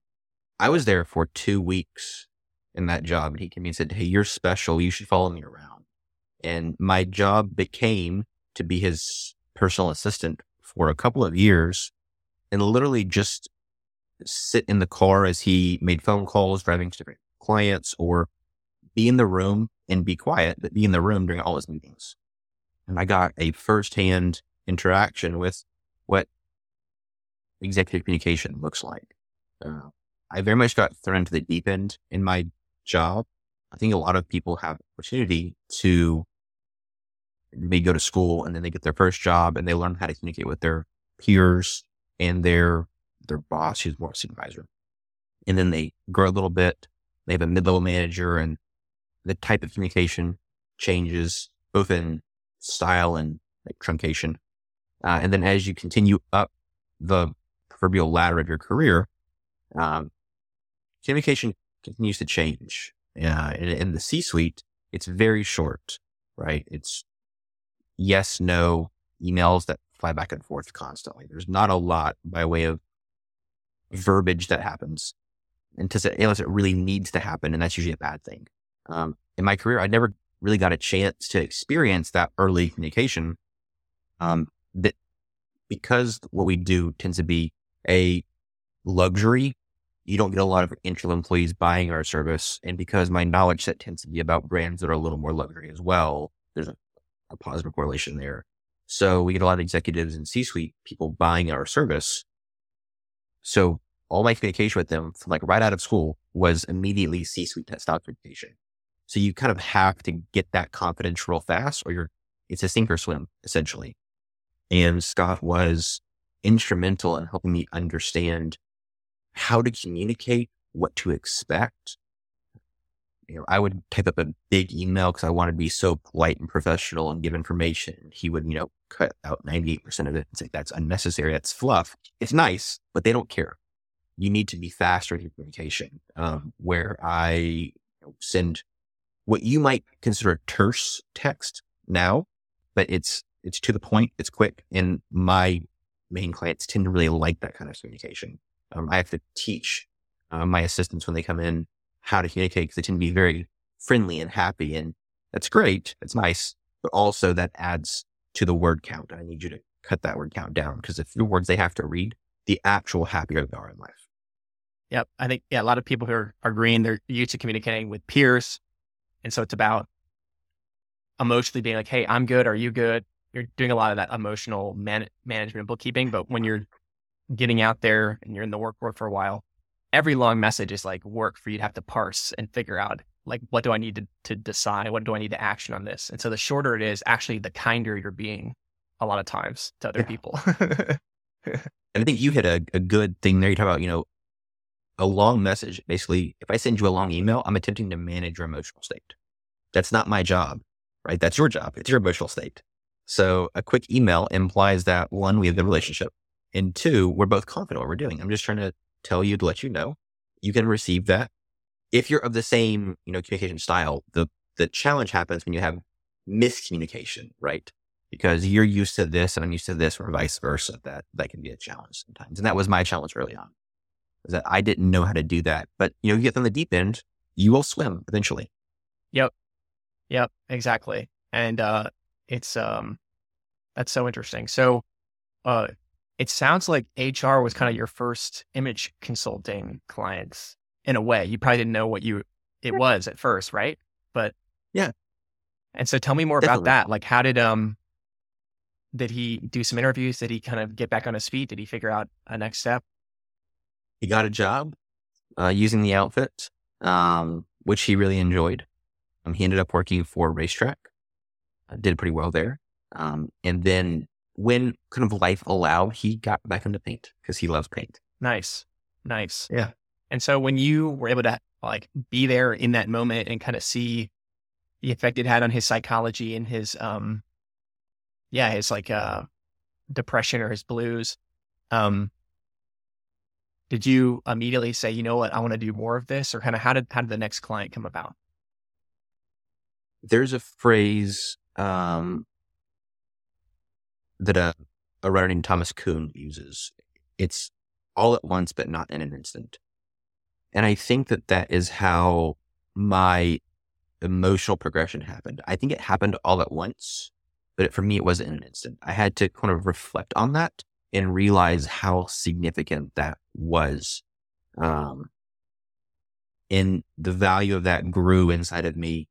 I was there for two weeks in that job, and he came and said, "Hey, you're special. You should follow me around." And my job became to be his personal assistant for a couple of years, and literally just sit in the car as he made phone calls, driving to different clients, or be in the room and be quiet, but be in the room during all his meetings. And I got a firsthand interaction with what executive communication looks like. Uh, I very much got thrown into the deep end in my job. I think a lot of people have opportunity to maybe go to school and then they get their first job and they learn how to communicate with their peers and their their boss who's more supervisor. And then they grow a little bit. They have a mid-level manager and the type of communication changes both in style and like truncation. Uh, and then as you continue up the proverbial ladder of your career, um, communication continues to change. Uh, in, in the C suite, it's very short, right? It's yes, no emails that fly back and forth constantly. There's not a lot by way of verbiage that happens unless it really needs to happen. And that's usually a bad thing um, in my career, I never really got a chance to experience that early communication. Um, that because what we do tends to be a luxury, you don't get a lot of entry employees buying our service. And because my knowledge set tends to be about brands that are a little more luxury as well, there's a, a positive correlation there. So we get a lot of executives and C-suite people buying our service. So all my communication with them from like right out of school was immediately C-suite stock communication. So you kind of have to get that confidence real fast or you're, it's a sink or swim essentially. And Scott was instrumental in helping me understand how to communicate, what to expect. You know, I would type up a big email because I wanted to be so polite and professional and give information. He would, you know, cut out 98% of it and say, that's unnecessary. That's fluff. It's nice, but they don't care. You need to be faster in your communication. Um, where I you know, send what you might consider terse text now, but it's, it's to the point. It's quick. And my main clients tend to really like that kind of communication. Um, I have to teach uh, my assistants when they come in how to communicate because they tend to be very friendly and happy. And that's great. That's nice. But also that adds to the word count. I need you to cut that word count down because if the words they have to read, the actual happier they are in life. Yep. I think, yeah, a lot of people who are, are green, they're used to communicating with peers, and so it's about emotionally being like, Hey, I'm good. Are you good? You're doing a lot of that emotional man- management bookkeeping. But when you're getting out there and you're in the work world for a while, every long message is like work for you to have to parse and figure out like, what do I need to, to decide? What do I need to action on this? And so the shorter it is, actually, the kinder you're being a lot of times to other yeah. people. and I think you hit a, a good thing there. You talk about, you know, a long message. Basically, if I send you a long email, I'm attempting to manage your emotional state. That's not my job, right? That's your job. It's your emotional state. So a quick email implies that one, we have the relationship and two, we're both confident what we're doing. I'm just trying to tell you to let you know you can receive that. If you're of the same, you know, communication style, the, the challenge happens when you have miscommunication, right? Because you're used to this and I'm used to this or vice versa. That, that can be a challenge sometimes. And that was my challenge early on is that I didn't know how to do that. But you know, you get on the deep end, you will swim eventually. Yep. Yep. Exactly. And uh it's um that's so interesting. So uh it sounds like HR was kind of your first image consulting clients in a way. You probably didn't know what you it was at first, right? But yeah. And so tell me more Definitely. about that. Like how did um did he do some interviews? Did he kind of get back on his feet? Did he figure out a next step? He got a job uh, using the outfit, um, which he really enjoyed. Um, he ended up working for RaceTrac, uh, did pretty well there. Um, and then when kind of life allowed, he got back into paint because he loves paint. Nice. Nice. Yeah. And so when you were able to like be there in that moment and kind of see the effect it had on his psychology and his um yeah, his like uh depression or his blues, um did you immediately say, you know what, I want to do more of this? Or kind of how did how did the next client come about? There's a phrase um, that a, a writer named Thomas Kuhn uses. It's all at once, but not in an instant. And I think that that is how my emotional progression happened. I think it happened all at once, but for me, it wasn't in an instant. I had to kind of reflect on that and realize how significant that was. Um, and the value of that grew inside of me.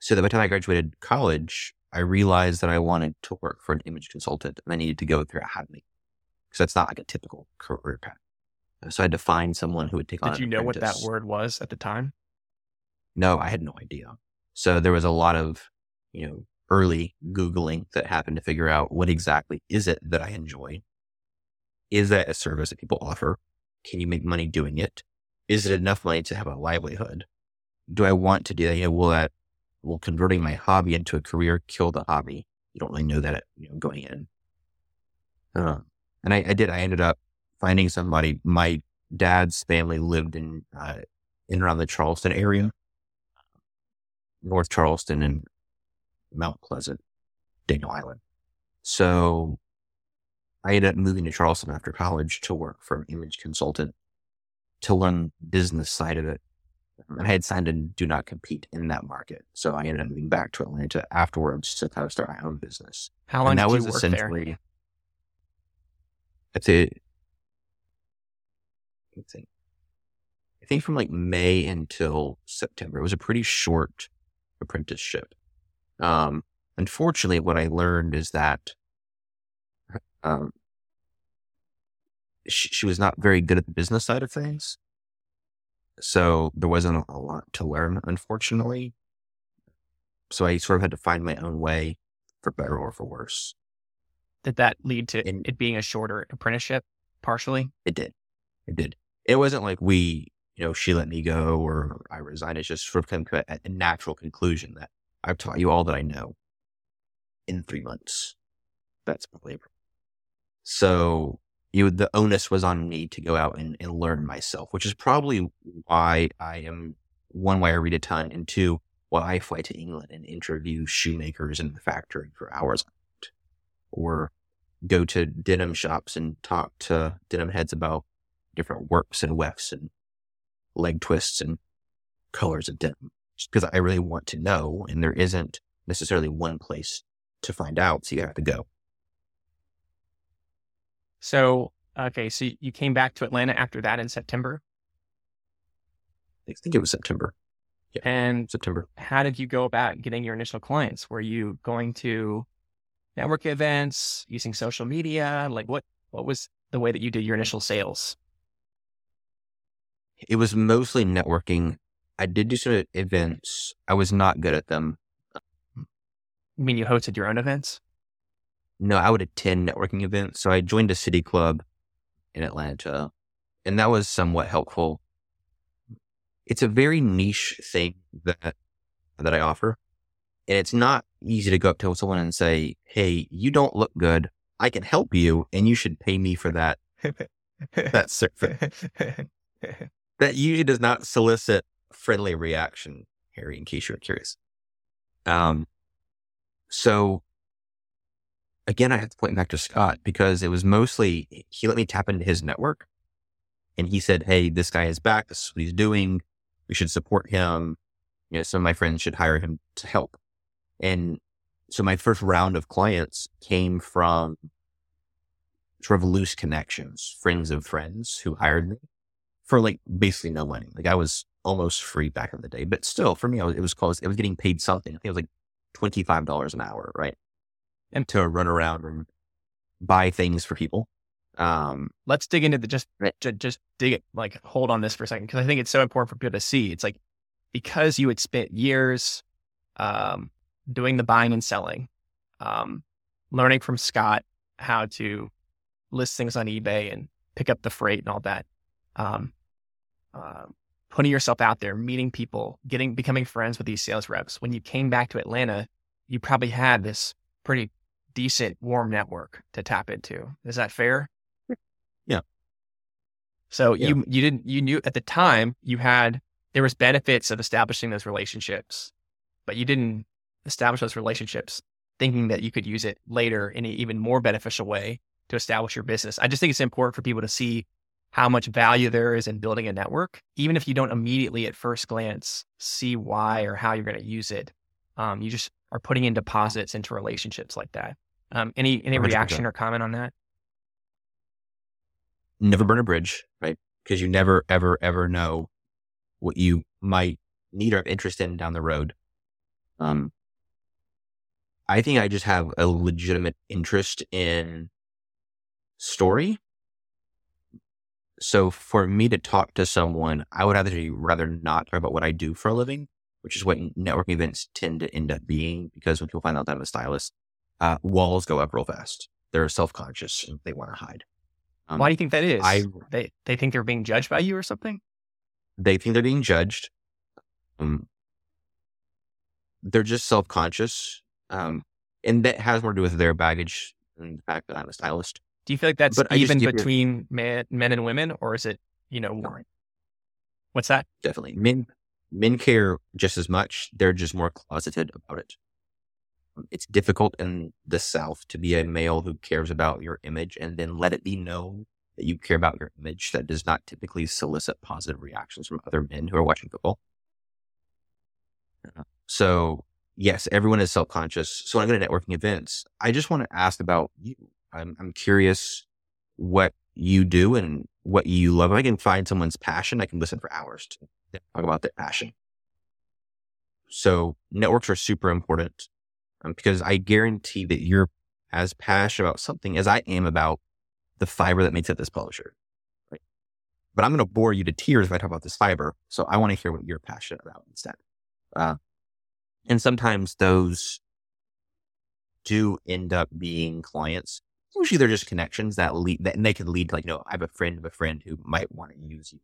So that by the time I graduated college, I realized that I wanted to work for an image consultant and I needed to go through a academy because that's not like a typical career path. Uh, so I had to find someone who would take on. Did you know what that word was at the time? No, I had no idea. So there was a lot of, you know, early Googling that happened to figure out what exactly is it that I enjoy? Is that a service that people offer? Can you make money doing it? Is it enough money to have a livelihood? Do I want to do that? You know, will that, will converting my hobby into a career kill the hobby? You don't really know that, you know, going in. Uh, and I, I did, I ended up finding somebody. My dad's family lived in, uh, in around the Charleston area. North Charleston and Mount Pleasant, Daniel Island. So I ended up moving to Charleston after college to work for an image consultant to learn business side of it. And I had signed a do not compete in that market. So I ended up moving back to Atlanta afterwards to kind of start my own business. How long and that did was you work there? essentially, I'd say, let's see, I think from like May until September. It was a pretty short apprenticeship. Um, unfortunately, what I learned is that um, she, she was not very good at the business side of things. So there wasn't a lot to learn, unfortunately. So I sort of had to find my own way for better or for worse. Did that lead to In- it being a shorter apprenticeship partially? It did. It did. It wasn't like we, you know, she let me go or I resigned. It's just sort of come to a, a natural conclusion that I've taught you all that I know in three months. That's probably so. You, the onus was on me to go out and, and learn myself, which is probably why I am one why I read a ton, and two why I fly to England and interview shoemakers in the factory for hours, or go to denim shops and talk to denim heads about different warps and wefts and leg twists and colors of denim because I really want to know. And there isn't necessarily one place to find out. So you have to go. So, okay, so you came back to Atlanta after that in September. I think it was September. Yeah. And September. how did you go about getting your initial clients? Were you going to network events, using social media? Like what what was the way that you did your initial sales? It was mostly networking. I did do some events. I was not good at them. You mean you hosted your own events? No, I would attend networking events. So I joined a city club in Atlanta, and that was somewhat helpful. It's a very niche thing that that I offer. And it's not easy to go up to someone and say, Hey, you don't look good. I can help you and you should pay me for that. That service. That usually does not solicit friendly reaction, Harry, in case you're curious. Um, so again, I have to point back to Scott because it was mostly, he let me tap into his network and he said, Hey, this guy is back. This is what he's doing. We should support him. You know, some of my friends should hire him to help. And so my first round of clients came from sort of loose connections, friends of friends who hired me for like basically no money. Like I was almost free back in the day, but still for me, was, it was close. It was getting paid something. I think it was like $25 an hour, right? And to run around and buy things for people. Um, Let's dig into the just, Right. just dig it, like hold on this for a second. Cause I think it's so important for people to see. It's like, because you had spent years, um, doing the buying and selling, um, learning from Scott how to list things on eBay and pick up the freight and all that. Um, uh, putting yourself out there, meeting people, getting, becoming friends with these sales reps. When you came back to Atlanta, you probably had this pretty decent warm network to tap into. Is that fair? Yeah. So Yeah. you you didn't you knew at the time you had there was benefits of establishing those relationships, but you didn't establish those relationships thinking that you could use it later in an even more beneficial way to establish your business. I just think it's important for people to see how much value there is in building a network, even if you don't immediately at first glance see why or how you're going to use it. Um, you just are putting in deposits into relationships like that. Um, any any 100%. reaction or comment on that? never burn a bridge, right? Because you never, ever, ever know what you might need or have interest in down the road. Um, I think I just have a legitimate interest in story. So for me to talk to someone, I would actually rather not talk about what I do for a living, which is what networking events tend to end up being. Because when people find out that I'm a stylist, uh, walls go up real fast. They're self conscious and they want to hide. Um, Why do you think that is? I they they think they're being judged by you or something? they think they're being judged. Um, they're just self conscious. Um, and that has more to do with their baggage and the fact that I'm a stylist. Do you feel like that's But even you- between men, men and women, or is it you know what's that? Definitely. Men, men care just as much. They're just more closeted about it. It's difficult in the South to be a male who cares about your image and then let it be known that you care about your image. That does not typically solicit positive reactions from other men who are watching football. Uh, So yes, everyone is self-conscious. So when I go to networking events, I just want to ask about you. I'm, I'm curious what you do and what you love. If I can find someone's passion, I can listen for hours to talk about their passion. So networks are super important um, because I guarantee that you're as passionate about something as I am about the fiber that makes up this publisher. Right? But I'm going to bore you to tears if I talk about this fiber. So I want to hear what you're passionate about instead. Uh, and sometimes those do end up being clients. Usually they're just connections that lead that and they can lead to like, you know, I have a friend of a friend who might want to use you.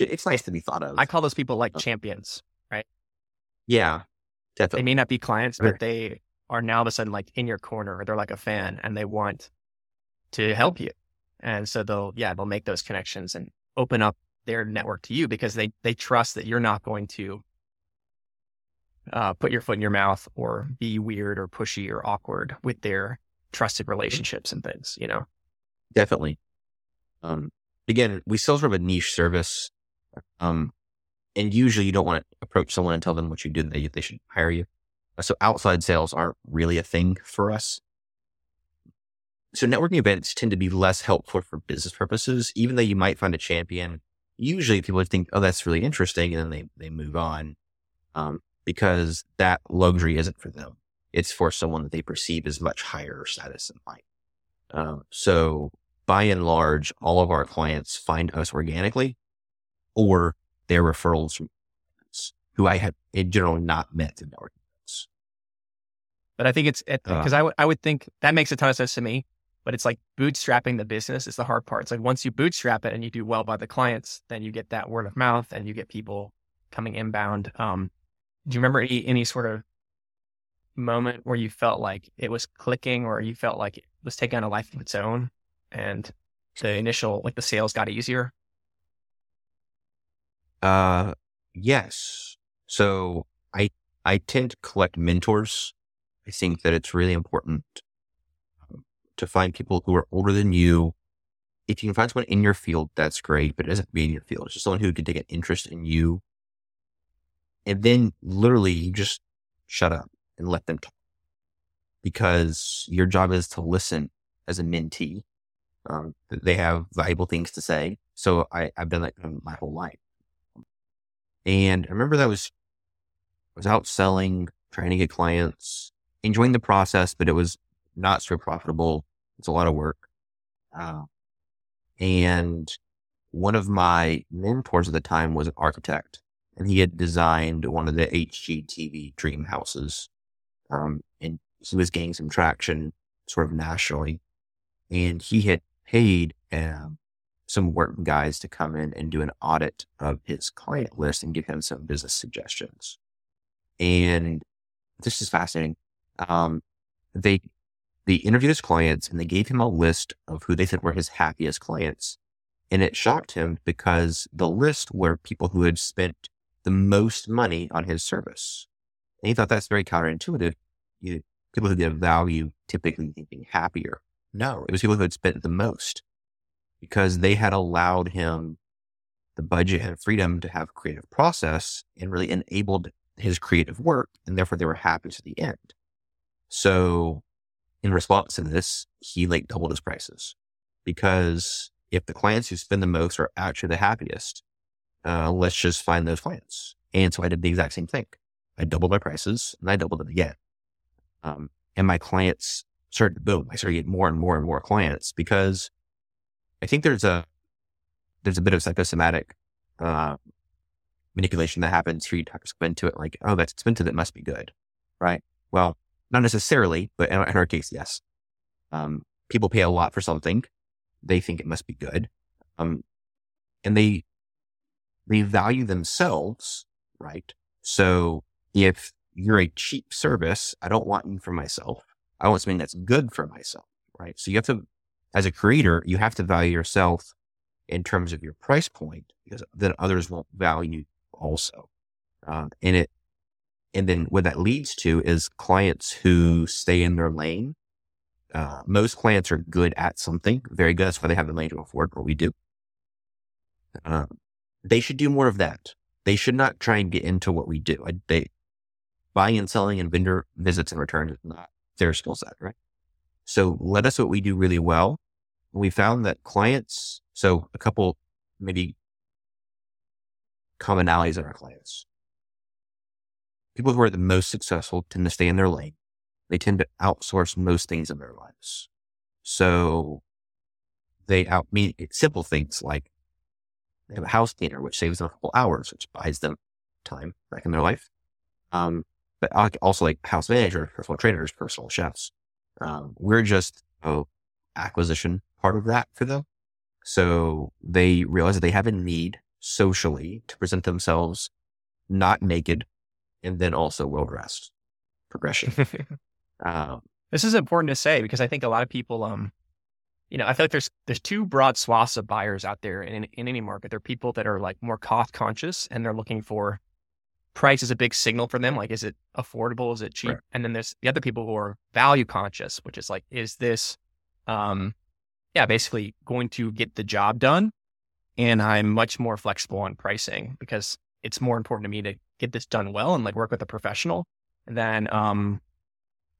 It's nice to be thought of. I call those people like Oh. champions. Right? Yeah, definitely. They may not be clients, but they are now all of a sudden like in your corner, or they're like a fan, and they want to help you. And so they'll yeah they'll make those connections and open up their network to you because they they trust that you're not going to uh, put your foot in your mouth or be weird or pushy or awkward with their trusted relationships and things. You know. Definitely. Um, again, we sell sort of a niche service. Um, and usually you don't want to approach someone and tell them what you do, they, they should hire you. Uh, So outside sales aren't really a thing for us. So networking events tend to be less helpful for business purposes, even though you might find a champion. Usually people think, oh, that's really interesting. And then they, they move on. Um, because that luxury isn't for them. It's for someone that they perceive as much higher status in life. Uh, so by and large, all of our clients find us organically or they're referrals from who I have in general not met through networking. But I think it's because I would I would think that makes a ton of sense to me. But it's like bootstrapping the business is the hard part. It's like once you bootstrap it and you do well by the clients, then you get that word of mouth and you get people coming inbound. Um, do you remember any, any sort of moment where you felt like it was clicking or you felt like it was taking on a life of its own and the initial like the sales got easier? Uh, yes. So I, I tend to collect mentors. I think that it's really important um, to find people who are older than you. If you can find someone in your field, that's great, but it doesn't to be in your field. It's just someone who can take an interest in you. And then literally just shut up and let them talk because your job is to listen as a mentee. Um, they have valuable things to say. So I, I've done that my whole life. And I remember that was, I was out selling trying to get clients, enjoying the process, but it was not so profitable. It's a lot of work. Uh, and one of my mentors at the time was an architect and he had designed one of the HGTV dream houses. Um, and he was gaining some traction sort of nationally. And he had paid um, some work guys to come in and do an audit of his client list and give him some business suggestions. And this is fascinating. Um, they they interviewed his clients and they gave him a list of who they said were his happiest clients. And it shocked him because the list were people who had spent the most money on his service. And he thought that's very counterintuitive. You, people who give value typically being happier. No, it was people who had spent the most because they had allowed him the budget and freedom to have creative process and really enabled his creative work. And therefore they were happy to the end. So in response to this, he like doubled his prices because if the clients who spend the most are actually the happiest, uh, let's just find those clients. And so I did the exact same thing. I doubled my prices and I doubled it again. Um, and my clients started to boom. I started getting more and more and more clients because I think there's a, there's a bit of psychosomatic, uh, manipulation that happens here. You talk into it like, oh, that's expensive. It must be good. Right. Well, not necessarily, but in our case, yes. Um, people pay a lot for something. They think it must be good. Um, and they, they value themselves, right? So if you're a cheap service, I don't want you for myself. I want something that's good for myself, right? So you have to, as a creator, you have to value yourself in terms of your price point because then others won't value you also. Um, and it, and then what that leads to is clients who stay in their lane. Uh, most clients are good at something, very good. That's why they have the money to afford what we do. Uh, they should do more of that. They should not try and get into what we do. I, they buying and selling and vendor visits and returns is not their skill set, right? So let us what we do really well. We found that clients, so a couple maybe commonalities in our clients people who are the most successful tend to stay in their lane. They tend to outsource most things in their lives. So they out mean simple things like they have a house cleaner, which saves them a couple hours, which buys them time back in their life. Um, but also like house manager, personal trainers, personal chefs. Um, we're just a acquisition part of that for them. So they realize that they have a need socially to present themselves not naked and then also well dressed progression. um, this is important to say because I think a lot of people, um, you know, I feel like there's there's two broad swaths of buyers out there in in any market. There are people that are like more cost conscious and they're looking for price is a big signal for them. Like, is it affordable? Is it cheap? Right. And then there's the other people who are value conscious, which is like, is this, um, yeah, basically going to get the job done? And I'm much more flexible on pricing because it's more important to me to get this done well and like work with a professional than um,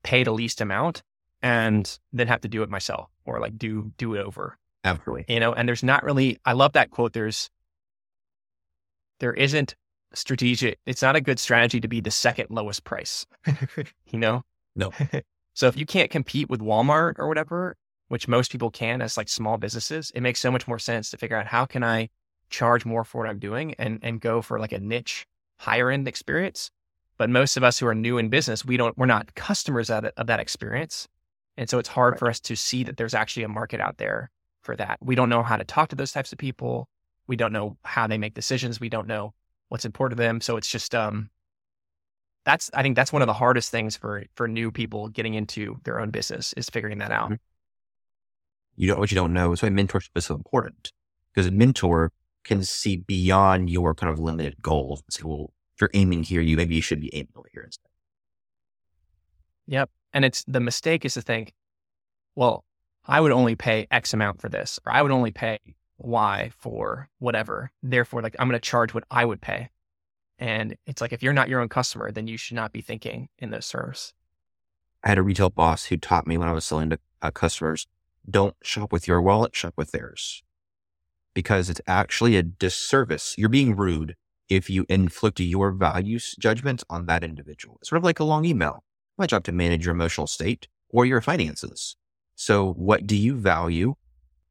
pay the least amount and then have to do it myself or like do do it over. Absolutely. You know, and there's not really I love that quote. There's there isn't strategic it's not a good strategy to be the second lowest price. you know? No. so if you can't compete with Walmart or whatever, which most people can as like small businesses, it makes so much more sense to figure out how can I charge more for what I'm doing and and go for like a niche higher end experience. But most of us who are new in business, we don't, we're not customers of, of that experience. And so it's hard right. for us to see that there's actually a market out there for that. We don't know how to talk to those types of people. We don't know how they make decisions. We don't know what's important to them. So it's just, um, that's, I think that's one of the hardest things for, for new people getting into their own business is figuring that out. Mm-hmm. You don't, what you don't know is why mentorship is so important because a mentor can see beyond your kind of limited goals and say, well, if you're aiming here, you maybe you should be aiming over here instead. Yep. And it's the mistake is to think, well, I would only pay X amount for this, or I would only pay Y for whatever. Therefore, like I'm going to charge what I would pay. And it's like if you're not your own customer, then you should not be thinking in those terms. I had a retail boss who taught me when I was selling to uh, customers, don't shop with your wallet, shop with theirs because it's actually a disservice. You're being rude if you inflict your values judgment on that individual. It's sort of like a long email. My job to manage your emotional state or your finances. So what do you value?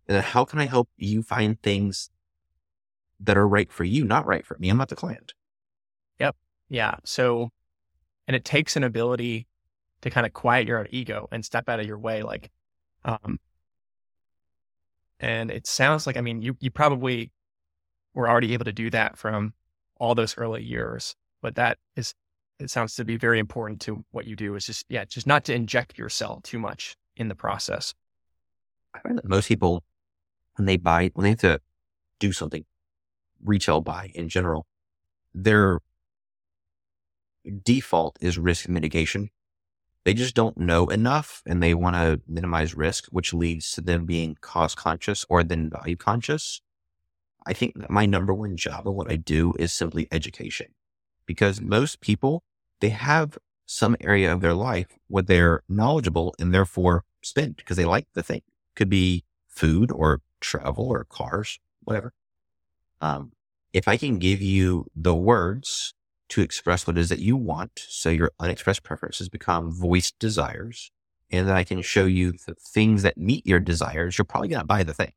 And how can I help you find things that are right for you, not right for me? I'm not the client. Yep. Yeah. So, and it takes an ability to kind of quiet your ego and step out of your way. Like, um, and it sounds like, I mean, you, you probably were already able to do that from all those early years, but that is, it sounds to be very important to what you do is just, yeah, just not to inject yourself too much in the process. I find that most people, when they buy, when they have to do something, retail buy in general, their default is risk mitigation. They just don't know enough and they want to minimize risk, which leads to them being cost conscious or then value conscious. I think my number one job of what I do is simply education because most people, they have some area of their life where they're knowledgeable and therefore spend because they like the thing. Could be food or travel or cars, whatever. Um, if I can give you the words to express what it is that you want, so your unexpressed preferences become voiced desires, and then I can show you the things that meet your desires, you're probably going to buy the thing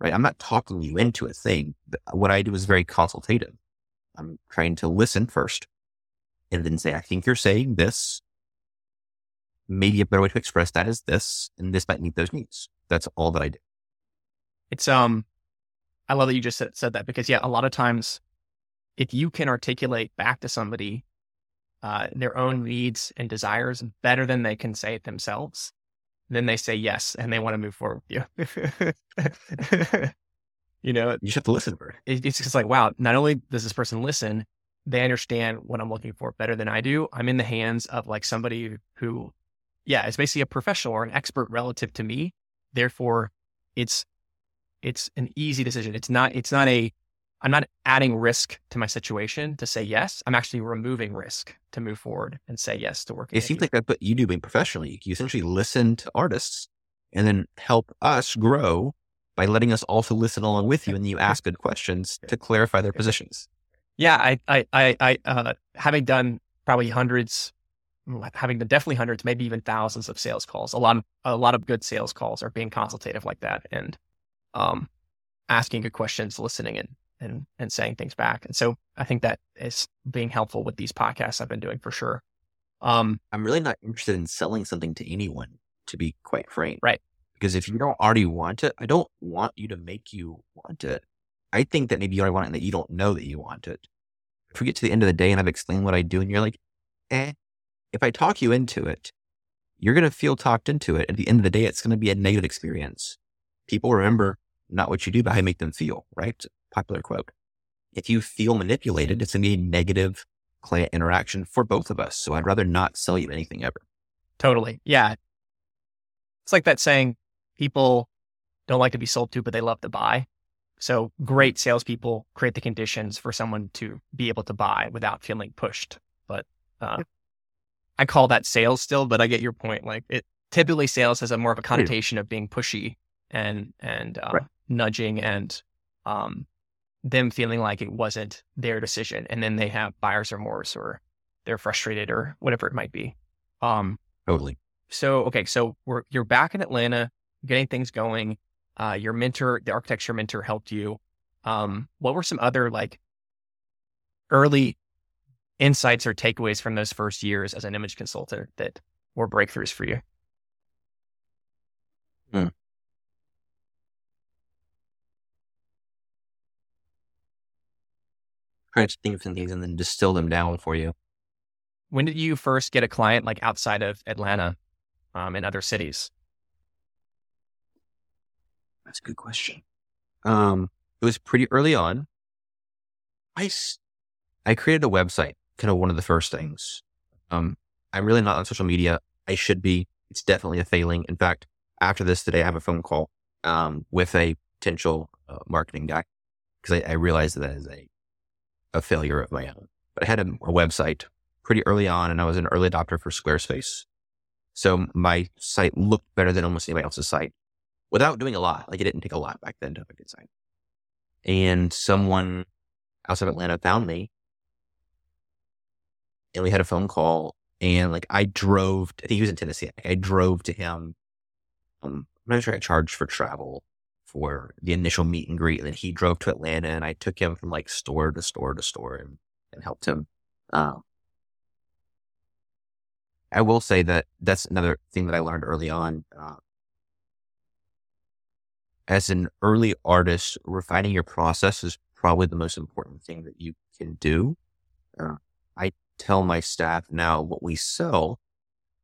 right? I'm not talking you into a thing. What I do is very consultative. I'm trying to listen first and then say, I think you're saying this. Maybe a better way to express that is this, and this might meet those needs. That's all that I do. It's, um, I love that you just said, said that because yeah, a lot of times if you can articulate back to somebody, uh, their own needs and desires better than they can say it themselves, then they say yes and they want to move forward with you. you know, you to listen for it. It's just like, wow, not only does this person listen, they understand what I'm looking for better than I do. I'm in the hands of like somebody who, yeah, is basically a professional or an expert relative to me. Therefore, it's it's an easy decision. It's not it's not a I'm not adding risk to my situation to say yes. I'm actually removing risk to move forward and say yes to work. It seems like that's what you do being professionally. You essentially listen to artists and then help us grow by letting us also listen along with you. And you ask good questions to clarify their positions. Yeah. I, I, I, I uh, having done probably hundreds, having done definitely hundreds, maybe even thousands of sales calls, a lot of, a lot of good sales calls are being consultative like that. And, um, asking good questions, listening and and and saying things back. And so I think that is being helpful with these podcasts I've been doing for sure. Um, I'm really not interested in selling something to anyone, to be quite frank. Right. Because if you don't already want it, I don't want you to make you want it. I think that maybe you already want it and that you don't know that you want it. If we get to the end of the day and I've explained what I do and you're like, eh, if I talk you into it, you're going to feel talked into it. At the end of the day, it's going to be a negative experience. People remember not what you do, but how you make them feel, right? Popular quote. If you feel manipulated, it's going to be a negative client interaction for both of us. So I'd rather not sell you anything ever. Totally. Yeah. It's like that saying people don't like to be sold to, but they love to buy. So great salespeople create the conditions for someone to be able to buy without feeling pushed. But uh, I call that sales still, but I get your point. Like it typically sales has a more of a connotation of being pushy and and uh, right. nudging and um, them feeling like it wasn't their decision and then they have buyer's remorse or they're frustrated or whatever it might be. Um, totally. So, okay. So we're, you're back in Atlanta, getting things going. Uh, your mentor, the architecture mentor helped you. Um, what were some other like early insights or takeaways from those first years as an image consultant that were breakthroughs for you? Trying to think of some things and then distill them down for you. When did you first get a client like outside of Atlanta um, in other cities? That's a good question. Um, it was pretty early on. I, I created a website, kind of one of the first things. Um, I'm really not on social media. I should be. It's definitely a failing. In fact, after this today, I have a phone call um, with a potential uh, marketing guy because I, I realized that as a a failure of my own. But I had a, a website pretty early on and I was an early adopter for Squarespace. So my site looked better than almost anybody else's site without doing a lot. Like it didn't take a lot back then to have a good site. And someone outside of Atlanta found me. And we had a phone call and like I drove, to, I think he was in Tennessee. I drove to him. Um, I'm not sure I charged for travel for the initial meet and greet. And then he drove to Atlanta and I took him from like store to store to store and, and helped him. Um, I will say that that's another thing that I learned early on. Uh, as an early artist, refining your process is probably the most important thing that you can do. Uh, I tell my staff now what we sell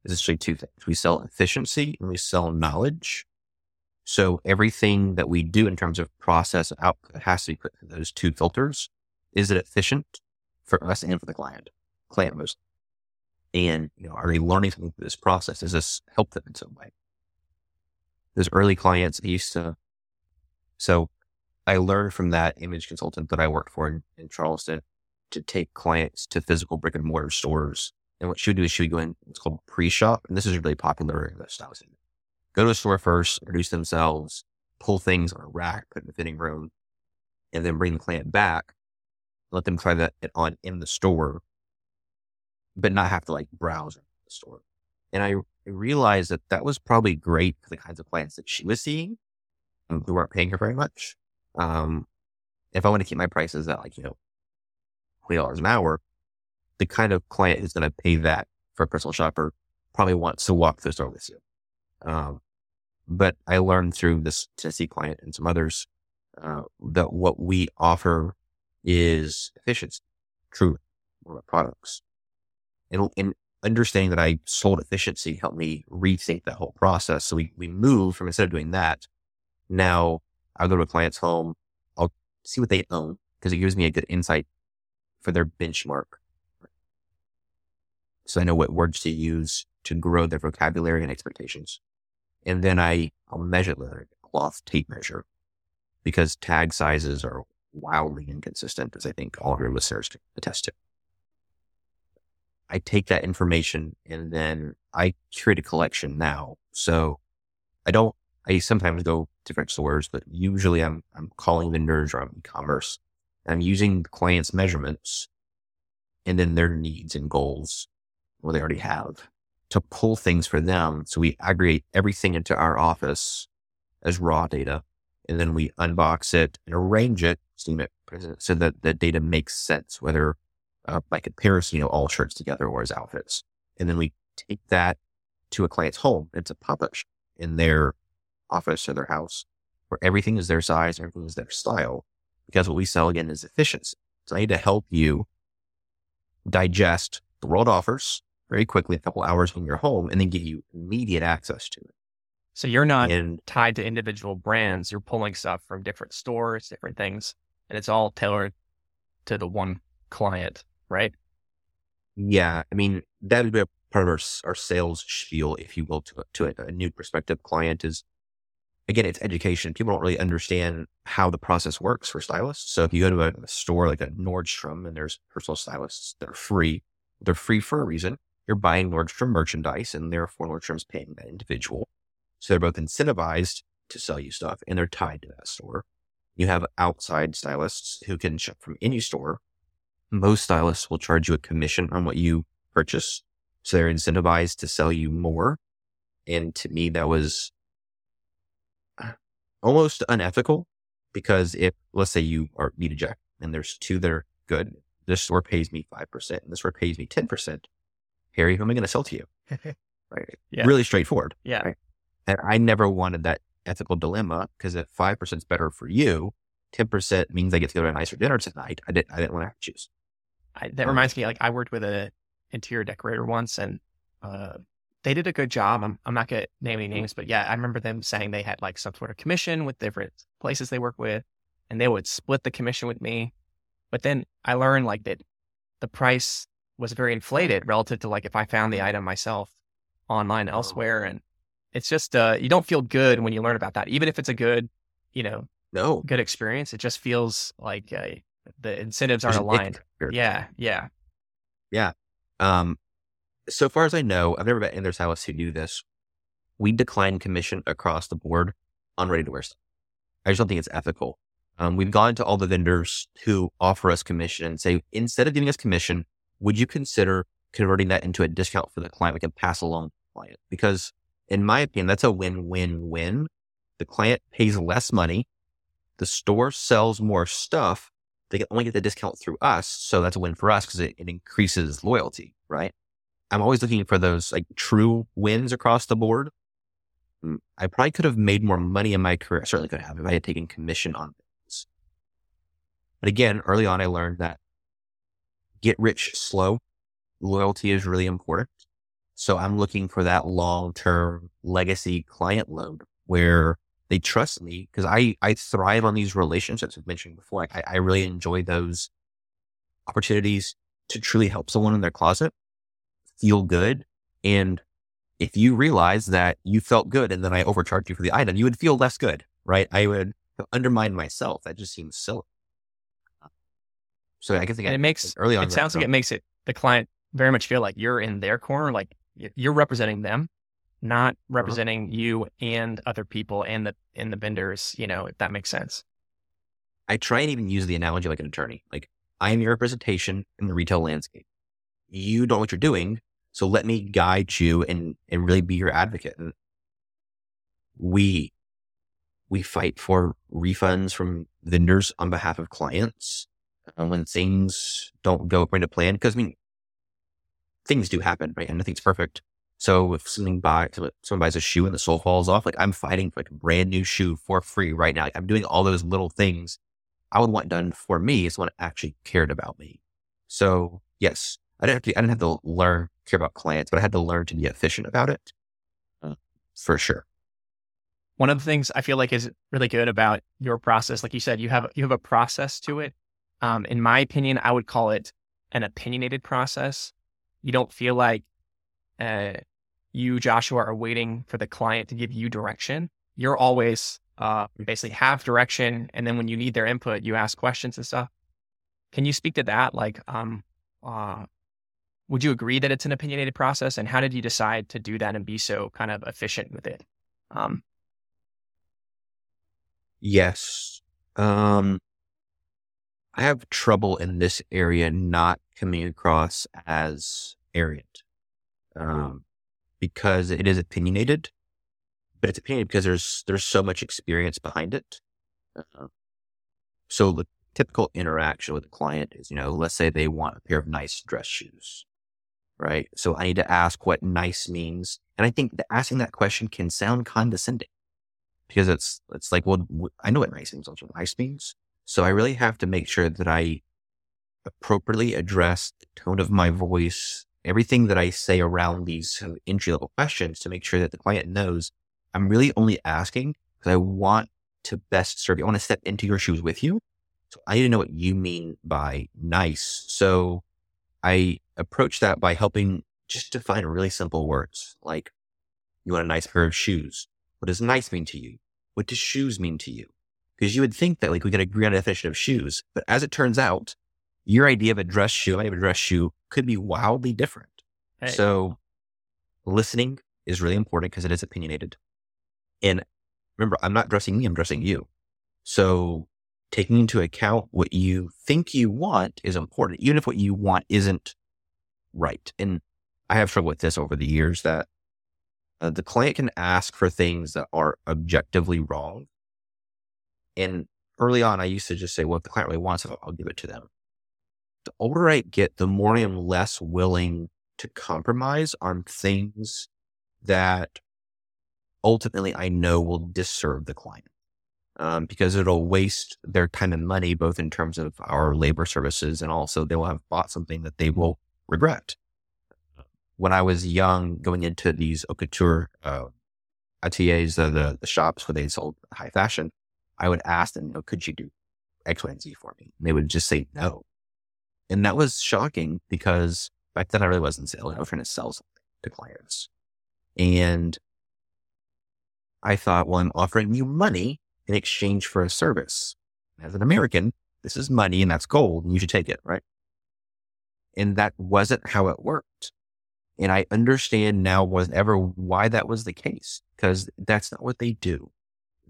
is actually two things. We sell efficiency and we sell knowledge. So everything that we do in terms of process output has to be put through those two filters. Is it efficient for us and for the client? Client most. And, you know, are they learning something through this process? Does this help them in some way? Those early clients I used to so I learned from that image consultant that I worked for in, in Charleston to take clients to physical brick and mortar stores. And what she would do is she would go in, it's called pre-shop. And this is really popular in the style scene. Go to a store first, introduce themselves, pull things on a rack, put in the fitting room, and then bring the client back, let them try that on in the store, but not have to like browse the store. And I realized that that was probably great for the kinds of clients that she was seeing um, who weren't paying her very much. Um, if I want to keep my prices at like, you know, $20 an hour, the kind of client who's going to pay that for a personal shopper probably wants to walk through the store with you. Um, but I learned through this Tennessee client and some others, uh, that what we offer is efficiency, true more products. And, and understanding that I sold efficiency helped me rethink that whole process. So we, we moved from instead of doing that now I'll go to a client's home. I'll see what they own because it gives me a good insight for their benchmark. So I know what words to use to grow their vocabulary and expectations. And then I, I'll measure the cloth tape measure because tag sizes are wildly inconsistent, as I think all of your listeners can attest to. I take that information and then I create a collection now. So I don't I sometimes go different stores, but usually I'm I'm calling vendors or I'm e-commerce. I'm using the client's measurements and then their needs and goals, what they already have, to pull things for them. So we aggregate everything into our office as raw data, and then we unbox it and arrange it, steam it, so that the data makes sense, whether uh, by comparison, you know, all shirts together or as outfits. And then we take that to a client's home. It's a pop-up in their office or their house where everything is their size, everything is their style. Because what we sell again is efficiency. So I need to help you digest the world offers very quickly, a couple hours when you're home, and then give you immediate access to it. So you're not and, tied to individual brands. You're pulling stuff from different stores, different things, and it's all tailored to the one client, right? Yeah. I mean, that would be a part of our, our sales spiel, if you will, to, to a, a new prospective client is again, it's education. People don't really understand how the process works for stylists. So if you go to a, a store like a Nordstrom and there's personal stylists that are free, they're free for a reason. You're buying Nordstrom merchandise and therefore Nordstrom's paying that individual. So they're both incentivized to sell you stuff and they're tied to that store. You have outside stylists who can shop from any store. Most stylists will charge you a commission on what you purchase. So they're incentivized to sell you more. And to me, that was uh, almost unethical because if let's say you are need a jacket and there's two that are good, this store pays me five percent and this store pays me ten percent. Harry, who am I going to sell to you? right. Yeah. Really straightforward. Yeah. Right? And I never wanted that ethical dilemma because if five percent is better for you, ten percent means I get to go to a nicer dinner tonight. I didn't. I didn't want to choose. I, that um, reminds me, like I worked with a interior decorator once, and uh, they did a good job. I'm, I'm not going to name any names, but yeah, I remember them saying they had like some sort of commission with different places they work with, and they would split the commission with me. But then I learned like that the price was very inflated relative to like if I found the item myself online elsewhere. And it's just, uh, you don't feel good when you learn about that, even if it's a good, you know, no good experience. It just feels like uh, the incentives aren't aligned. Yeah. Yeah. Yeah. Um, so far as I know, I've never met any other stylists who do this. We decline commission across the board on ready to wear stuff. I just don't think it's ethical. Um, we've gone to all the vendors who offer us commission and say, instead of giving us commission, would you consider converting that into a discount for the client we can pass along to the client? Because in my opinion, that's a win-win-win. The client pays less money. The store sells more stuff. They can only get the discount through us. So that's a win for us because it, it increases loyalty, right? I'm always looking for those like true wins across the board. Mm, I probably could have made more money in my career. I certainly could have if I had taken commission on things. But again, early on, I learned that get rich slow. Loyalty is really important. So I'm looking for that long term legacy client load where they trust me because I, I thrive on these relationships I've mentioned before. I, I really enjoy those opportunities to truly help someone in their closet feel good. And if you realize that you felt good and then I overcharged you for the item, you would feel less good, right? I would undermine myself. That just seems silly. So I guess it makes early on. It sounds like it makes it the client very much feel like you're in their corner, like you're representing them, not uh-huh. representing uh-huh. you and other people and the and the vendors. You know, if that makes sense. I try and even use the analogy like an attorney. Like I am your representation in the retail landscape. You don't know what you're doing, so let me guide you and and really be your advocate. And we we fight for refunds from vendors on behalf of clients uh, when things don't go according to plan. Because I mean, things do happen, right? And nothing's perfect. So if something someone buys a shoe and the sole falls off, like I'm fighting for like a brand new shoe for free right now. Like I'm doing all those little things I would want done for me if someone actually cared about me. So yes, I didn't have to, I didn't have to learn care about clients, but I had to learn to be efficient about it uh, for sure. One of the things I feel like is really good about your process, like you said, you have you have a process to it. Um, in my opinion, I would call it an opinionated process you don't feel like uh, you, Joshua, are waiting for the client to give you direction. You're always uh, basically have direction, and then when you need their input, you ask questions and stuff. Can you speak to that? Like, um, uh, would you agree that it's an opinionated process, and how did you decide to do that and be so kind of efficient with it? Um, yes. Um, I have trouble in this area not coming across as arrogant um, because it is opinionated, but it's opinionated because there's there's so much experience behind it. Uh, so the typical interaction with a client is, you know, let's say they want a pair of nice dress shoes, right? So I need to ask what nice means, and I think asking that question can sound condescending because it's it's like, well, I know what nice means. Also, nice means. So I really have to make sure that I appropriately address the tone of my voice, everything that I say around these entry level questions to make sure that the client knows I'm really only asking because I want to best serve you. I want to step into your shoes with you. So I need to know what you mean by nice. So I approach that by helping just define really simple words like you want a nice pair of shoes. What does nice mean to you? What does shoes mean to you? Because you would think that like we could agree on a definition of shoes, but as it turns out, your idea of a dress shoe, my idea of a dress shoe could be wildly different. Hey. So listening is really important because it is opinionated. And remember, I'm not dressing me, I'm dressing you. So taking into account what you think you want is important, even if what you want isn't right. And I have struggled with this over the years that uh, the client can ask for things that are objectively wrong. And early on, I used to just say, well, if the client really wants it, I'll give it to them the older I get, the more I am less willing to compromise on things that ultimately I know will disserve the client. Um, because it'll waste their time and money, both in terms of our labor services and also they will have bought something that they will regret. When I was young, going into these haute couture uh, ateliers, uh, the, the shops where they sold high fashion, I would ask them, you know, could you do X, Y, and Z for me? And they would just say no. And that was shocking because back then I really wasn't selling. I was trying to sell something to clients. And I thought, well, I'm offering you money in exchange for a service. As an American, this is money and that's gold and you should take it, right? And that wasn't how it worked. And I understand now was ever why that was the case because that's not what they do.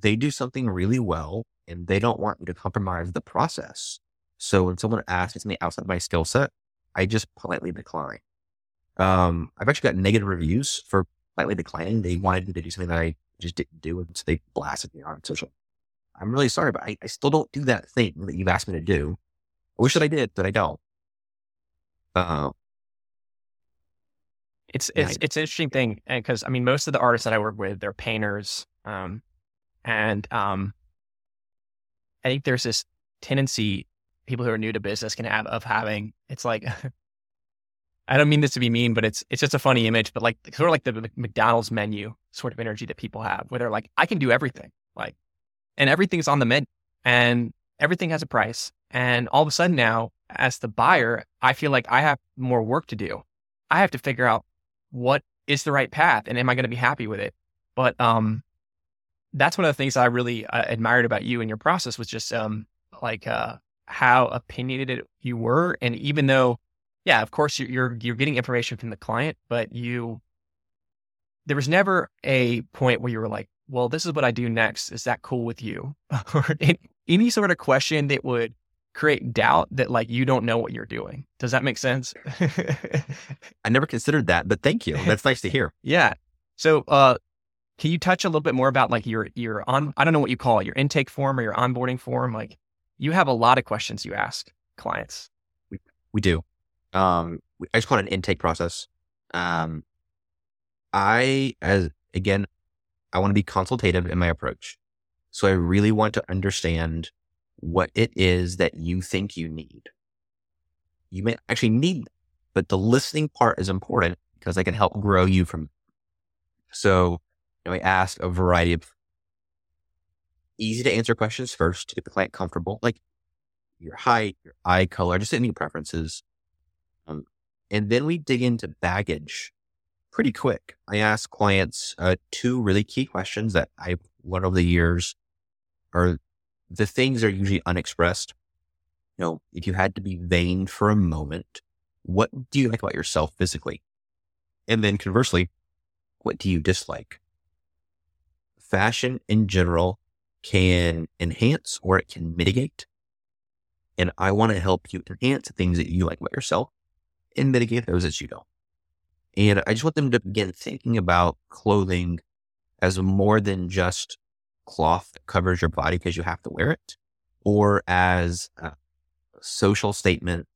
They do something really well and they don't want me to compromise the process. So when someone asks me something outside my skill set, I just politely decline. Um, I've actually got negative reviews for politely declining. They wanted me to do something that I just didn't do, and so they blasted me on social. I'm really sorry, but I, I still don't do that thing that you've asked me to do. I wish that I did, but I don't. Uh, it's it's it's an interesting thing because I mean most of the artists that I work with they're painters, um, and um, I think there's this tendency people who are new to business can have of having it's like I don't mean this to be mean, but it's it's just a funny image, but like sort of like the McDonald's menu sort of energy that people have, where they're like, I can do everything, like, and everything's on the menu, and everything has a price, and all of a sudden now, as the buyer, I feel like I have more work to do. I have to figure out what is the right path, and am I going to be happy with it? But um, that's one of the things I really uh, admired about you and your process was just um, like uh, how opinionated you were, and even though yeah, of course you're, you're you're getting information from the client, but you there was never a point where you were like, well, this is what I do next. Is that cool with you? or any sort of question that would create doubt that like you don't know what you're doing. Does that make sense? I never considered that, but thank you. That's nice to hear. yeah. So, uh, can you touch a little bit more about like your your on I don't know what you call it, your intake form or your onboarding form? Like you have a lot of questions you ask clients. We we do. Um, I just call it an intake process. Um, I, as again, I want to be consultative in my approach. So I really want to understand what it is that you think you need. You may actually need, but the listening part is important because I can help grow you from. So know, I ask a variety of easy to answer questions first to get the client comfortable, like your height, your eye color, just any preferences. Um, and then we dig into baggage pretty quick. I ask clients uh, two really key questions that I've learned over the years are the things that are usually unexpressed. You know, if you had to be vain for a moment, what do you like about yourself physically? And then conversely, what do you dislike? Fashion in general can enhance or it can mitigate. And I want to help you enhance things that you like about yourself and mitigate those that you don't. And I just want them to begin thinking about clothing as more than just cloth that covers your body because you have to wear it, or as a social statement.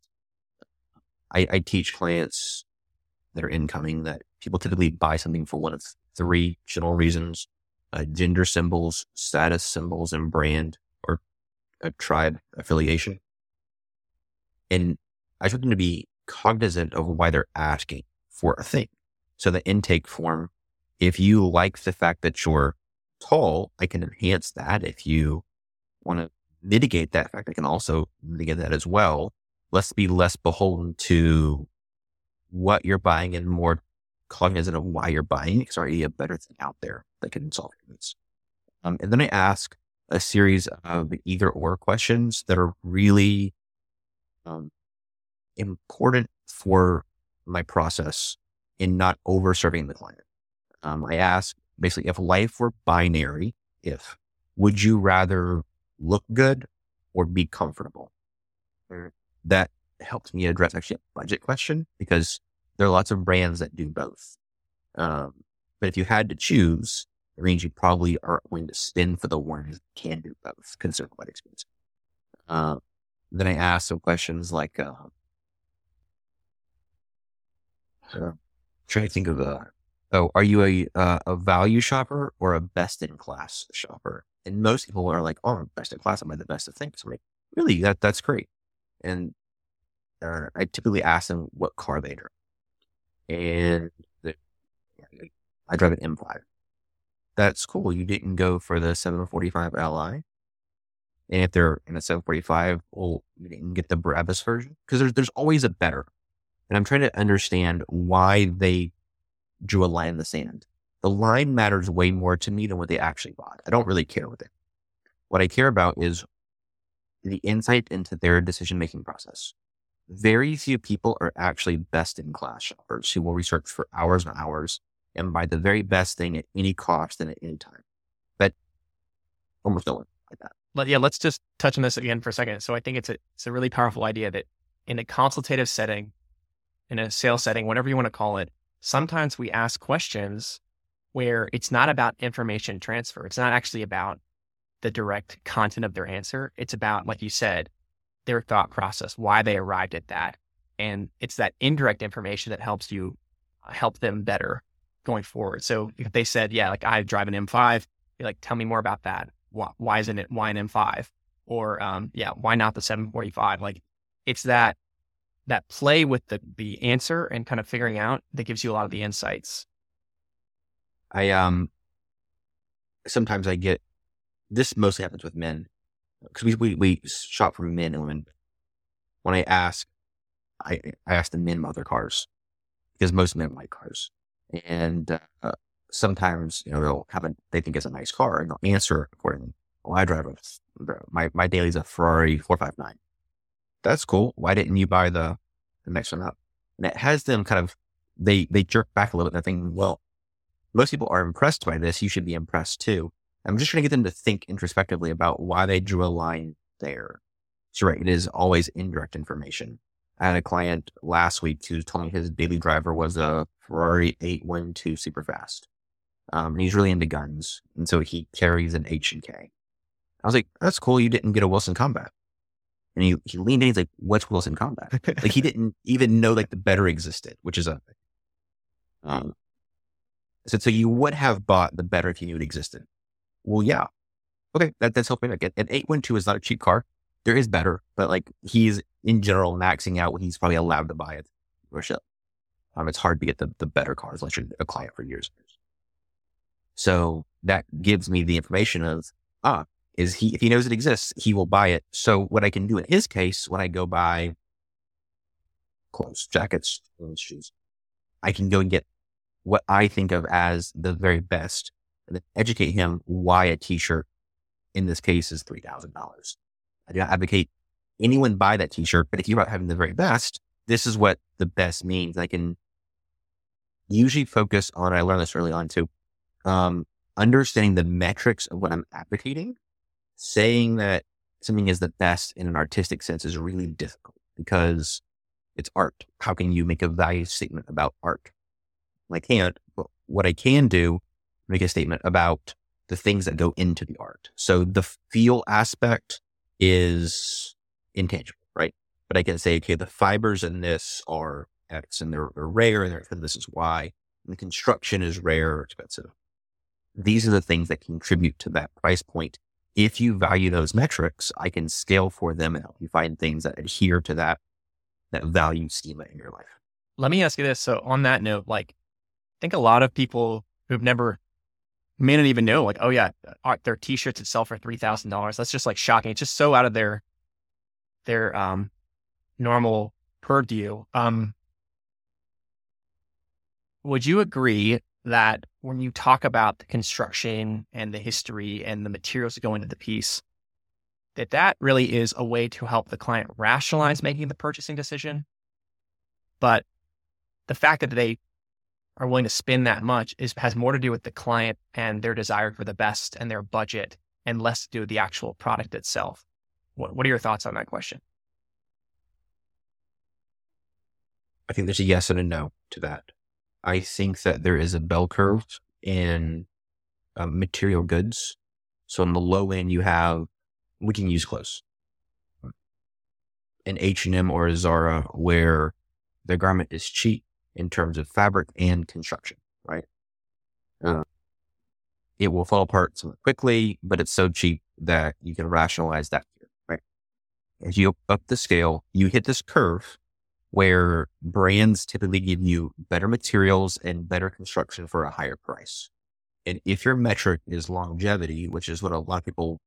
I, I teach clients that are incoming that people typically buy something for one of three general reasons uh, gender symbols, status symbols, and brand or a tribe affiliation. And I want them to be cognizant of why they're asking for a thing. So the intake form, if you like the fact that you're tall, I can enhance that. If you want to mitigate that fact, I can also mitigate that as well. Let's be less beholden to what you're buying and more cognizant of why you're buying. because It's already a better thing out there that can solve your needs. Um, and then I ask a series of either or questions that are really um, important for my process in not over serving the client. Um, I ask basically if life were binary, if would you rather look good or be comfortable? That helped me address actually a budget question because there are lots of brands that do both. Um, but if you had to choose, it means you probably are going to spend for the ones that can do both because they're quite expensive. Uh, then I ask some questions like, uh, uh, trying to think of a. Oh, are you a uh, a value shopper or a best in class shopper? And most people are like, "Oh, I'm best in class. Am I'm the best of things." I'm like, really? That that's great. And uh, I typically ask them what car they drive, and the, I drive an M5. That's cool. You didn't go for the 745 Li. And if they're in a 745, well, you didn't get the Brabus version because there's there's always a better. And I'm trying to understand why they drew a line in the sand. The line matters way more to me than what they actually bought. I don't really care with it. What I care about is the insight into their decision making process. Very few people are actually best in class shoppers who will research for hours and hours and buy the very best thing at any cost and at any time. But almost no one like that. let, yeah, let's just touch on this again for a second. So I think it's a it's a really powerful idea that in a consultative setting, in a sales setting, whatever you want to call it, sometimes we ask questions where it's not about information transfer. It's not actually about the direct content of their answer. It's about, like you said, their thought process, why they arrived at that. And it's that indirect information that helps you uh, help them better going forward. So if they said, yeah, like I drive an M5, be like, tell me more about that. Why, why isn't it, why an M5? Or, um, yeah, why not the 745? Like it's that, that play with the, the answer and kind of figuring out that gives you a lot of the insights. I, um, sometimes I get, this mostly happens with men because we, we, we shop for men and women. When I ask, I, I ask the men about their cars because most men like cars. And uh, sometimes, you know, they'll have a, they think it's a nice car and they'll answer accordingly. Well, I drive a, my, my daily's a Ferrari 459. That's cool. Why didn't you buy the, the next one up? And it has them kind of, they, they jerk back a little bit. They're thinking, well, most people are impressed by this. You should be impressed too. I'm just trying to get them to think introspectively about why they drew a line there. So right, it is always indirect information. I had a client last week who told me his daily driver was a Ferrari 812 Superfast. Um, and he's really into guns. And so he carries an H and K. I was like, that's cool. You didn't get a Wilson Combat. And he, he leaned in. He's like, what's Wilson Combat? like he didn't even know like the better existed, which is a, um, so, so you would have bought the better if you knew it existed. Well, yeah. Okay. That, that's helping. Like an 812 is not a cheap car. There is better, but like he's in general maxing out what he's probably allowed to buy it or. Um, it's hard to get the, the better cars unless you're a client for years. So that gives me the information of, ah, is he, if he knows it exists, he will buy it. So what I can do in his case, when I go buy clothes, jackets, shoes, I can go and get what I think of as the very best and then educate him why a t-shirt in this case is $3,000. I do not advocate anyone buy that t-shirt, but if you're about having the very best, this is what the best means. I can usually focus on, I learned this early on too, um, understanding the metrics of what I'm advocating. Saying that something is the best in an artistic sense is really difficult because it's art. How can you make a value statement about art? I can't, but what I can do, make a statement about the things that go into the art. So the feel aspect is intangible, right? But I can say, okay, the fibers in this are X and they're, they're rare and this is Y. And the construction is rare or expensive. These are the things that contribute to that price point. If you value those metrics, I can scale for them and help you find things that adhere to that, that value schema in your life. Let me ask you this. So on that note, like, I think a lot of people who've never may not even know, like, oh yeah, their t-shirts that sell for three thousand dollars. That's just like shocking. It's just so out of their their um normal purview. Um, would you agree that when you talk about the construction and the history and the materials that go into the piece, that that really is a way to help the client rationalize making the purchasing decision? But the fact that they are willing to spend that much is has more to do with the client and their desire for the best and their budget and less to do with the actual product itself. What, what are your thoughts on that question? I think there's a yes and a no to that. I think that there is a bell curve in uh, material goods. So on the low end, you have we can use clothes, an H and M or a Zara, where the garment is cheap in terms of fabric and construction. Right, uh, it will fall apart somewhat quickly, but it's so cheap that you can rationalize that. Right, as you up the scale, you hit this curve where brands typically give you better materials and better construction for a higher price. And if your metric is longevity, which is what a lot of people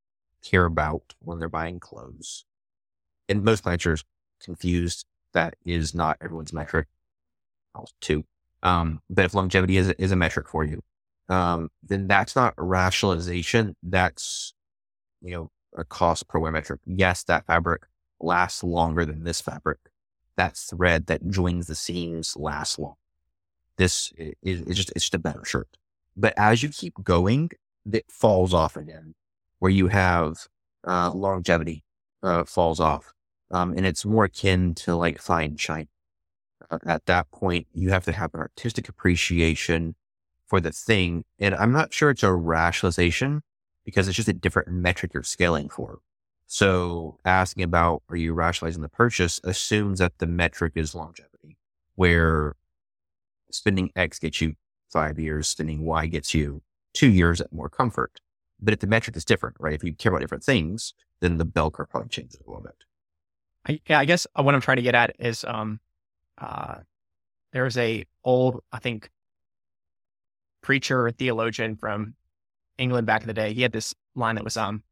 care about when they're buying clothes, and most planters confused that is not everyone's metric too. Um, but if longevity is, is a metric for you, um, then that's not rationalization. That's, you know, a cost per wear metric. Yes, that fabric lasts longer than this fabric that thread that joins the seams lasts long. This is, is just, it's just a better shirt. But as you keep going, it falls off again where you have uh, longevity uh, falls off. Um, and it's more akin to like fine china. Uh, at that point, you have to have an artistic appreciation for the thing. And I'm not sure it's a rationalization because it's just a different metric you're scaling for. So asking about, are you rationalizing the purchase assumes that the metric is longevity, where spending X gets you five years, spending Y gets you two years at more comfort. But if the metric is different, right? If you care about different things, then the bell curve probably changes a little bit. I, yeah, I guess what I'm trying to get at is, um, uh, was a old, I think, preacher or theologian from England back in the day. He had this line that was, um,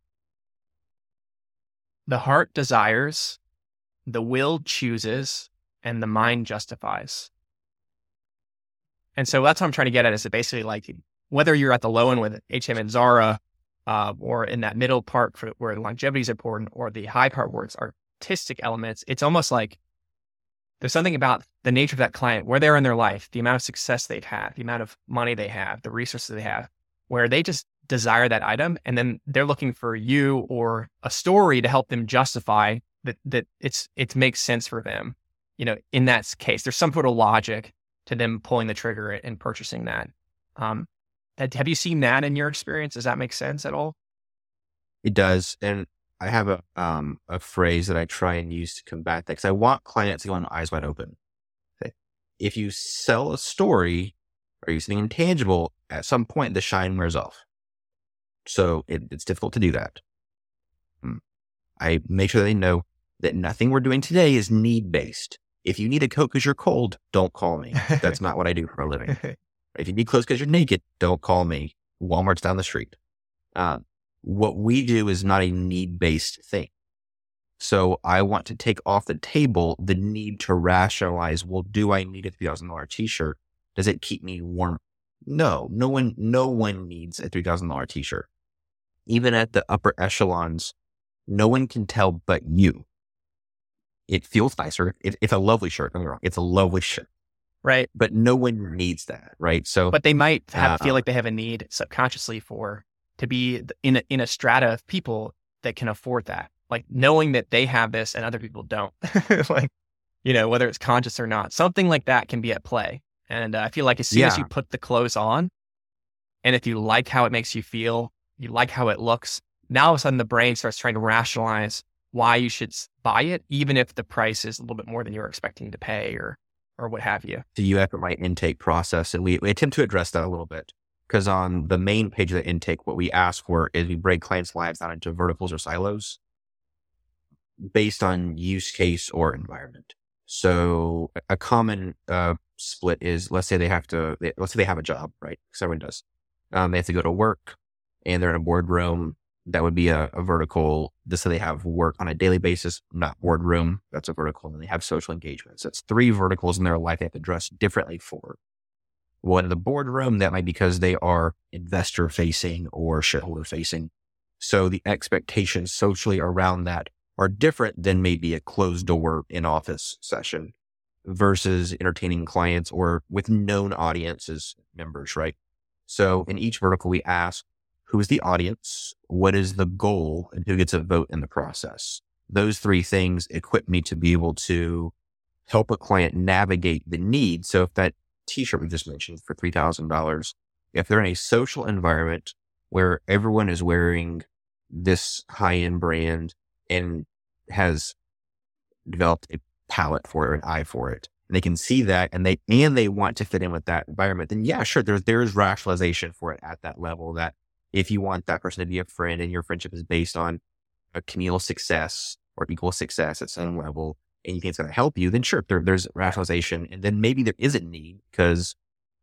the heart desires, the will chooses, and the mind justifies. And so that's what I'm trying to get at is that basically like whether you're at the low end with HM and Zara, uh, or in that middle part for where longevity is important, or the high part where it's artistic elements, it's almost like there's something about the nature of that client, where they're in their life, the amount of success they've had, the amount of money they have, the resources they have, where they just desire that item, and then they're looking for you or a story to help them justify that that it's it makes sense for them. You know, in that case, there's some sort of logic to them pulling the trigger and purchasing that. Um, have you seen that in your experience? Does that make sense at all? It does, and I have a um, a phrase that I try and use to combat that because I want clients to go on eyes wide open. If you sell a story or you something intangible, at some point the shine wears off. So it, it's difficult to do that. Hmm. I make sure they know that nothing we're doing today is need based. If you need a coat because you're cold, don't call me. That's not what I do for a living. If you need clothes because you're naked, don't call me. Walmart's down the street. Uh, what we do is not a need based thing. So I want to take off the table the need to rationalize, well, do I need a $3,000 t-shirt? Does it keep me warm? No, no one, no one needs a $3,000 t-shirt even at the upper echelons, no one can tell but you. It feels nicer. It, it's a lovely shirt. Don't get wrong. It's a lovely shirt. Right. But no one needs that. Right. So, but they might have, uh, feel like they have a need subconsciously for to be in a, in a strata of people that can afford that. Like knowing that they have this and other people don't. like, you know, whether it's conscious or not, something like that can be at play. And uh, I feel like as soon yeah. as you put the clothes on, and if you like how it makes you feel, you like how it looks. Now all of a sudden the brain starts trying to rationalize why you should buy it, even if the price is a little bit more than you're expecting to pay or or what have you. Do you have the right intake process? And we, we attempt to address that a little bit. Because on the main page of the intake, what we ask for is we break clients' lives down into verticals or silos based on use case or environment. So a common uh, split is let's say they have to, they, let's say they have a job, right? Because everyone does. Um, they have to go to work and they're in a boardroom, that would be a, a vertical. This so they have work on a daily basis, not boardroom. That's a vertical. And they have social engagements. That's three verticals in their life they have to dress differently for. One in the boardroom, that might be because they are investor facing or shareholder facing. So the expectations socially around that are different than maybe a closed door in office session versus entertaining clients or with known audiences members, right? So in each vertical, we ask who is the audience, what is the goal, and who gets a vote in the process. Those three things equip me to be able to help a client navigate the need. So if that t-shirt we just mentioned for $3,000, if they're in a social environment where everyone is wearing this high end brand and has developed a palate for it, an eye for it, and they can see that and they, and they want to fit in with that environment, then yeah, sure, there's, there's rationalization for it at that level that if you want that person to be a friend and your friendship is based on a communal success or equal success at some level, and you think it's going to help you, then sure, there, there's rationalization. And then maybe there is a need because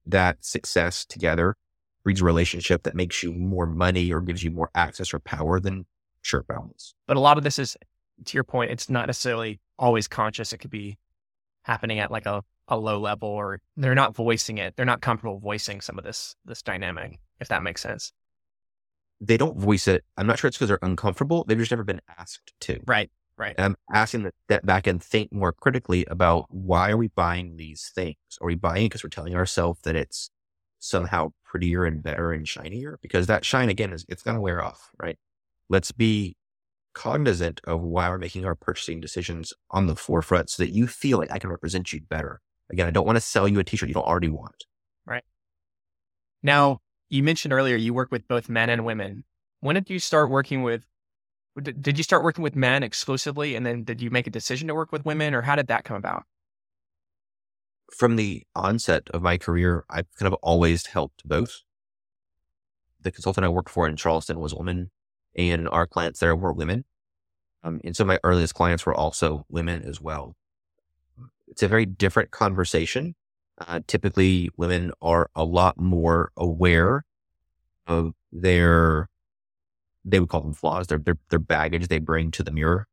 that success together breeds a relationship that makes you more money or gives you more access or power, than sure, balance. But a lot of this is, to your point, it's not necessarily always conscious. It could be happening at like a, a low level or they're not voicing it. They're not comfortable voicing some of this, this dynamic, if that makes sense they don't voice it. I'm not sure it's because they're uncomfortable. They've just never been asked to. Right. Right. And I'm asking that back and think more critically about why are we buying these things? Are we buying because we're telling ourselves that it's somehow prettier and better and shinier? Because that shine again is it's gonna wear off, right? Let's be cognizant of why we're making our purchasing decisions on the forefront so that you feel like I can represent you better. Again, I don't want to sell you a t-shirt you don't already want. Right. Now, you mentioned earlier you work with both men and women. When did you start working with did you start working with men exclusively and then did you make a decision to work with women or how did that come about? From the onset of my career, I've kind of always helped both. The consultant I worked for in Charleston was a woman and our clients there were women. Um, and so my earliest clients were also women as well. It's a very different conversation. Uh, typically women are a lot more aware of their they would call them flaws, their, their, baggage they bring to the mirror.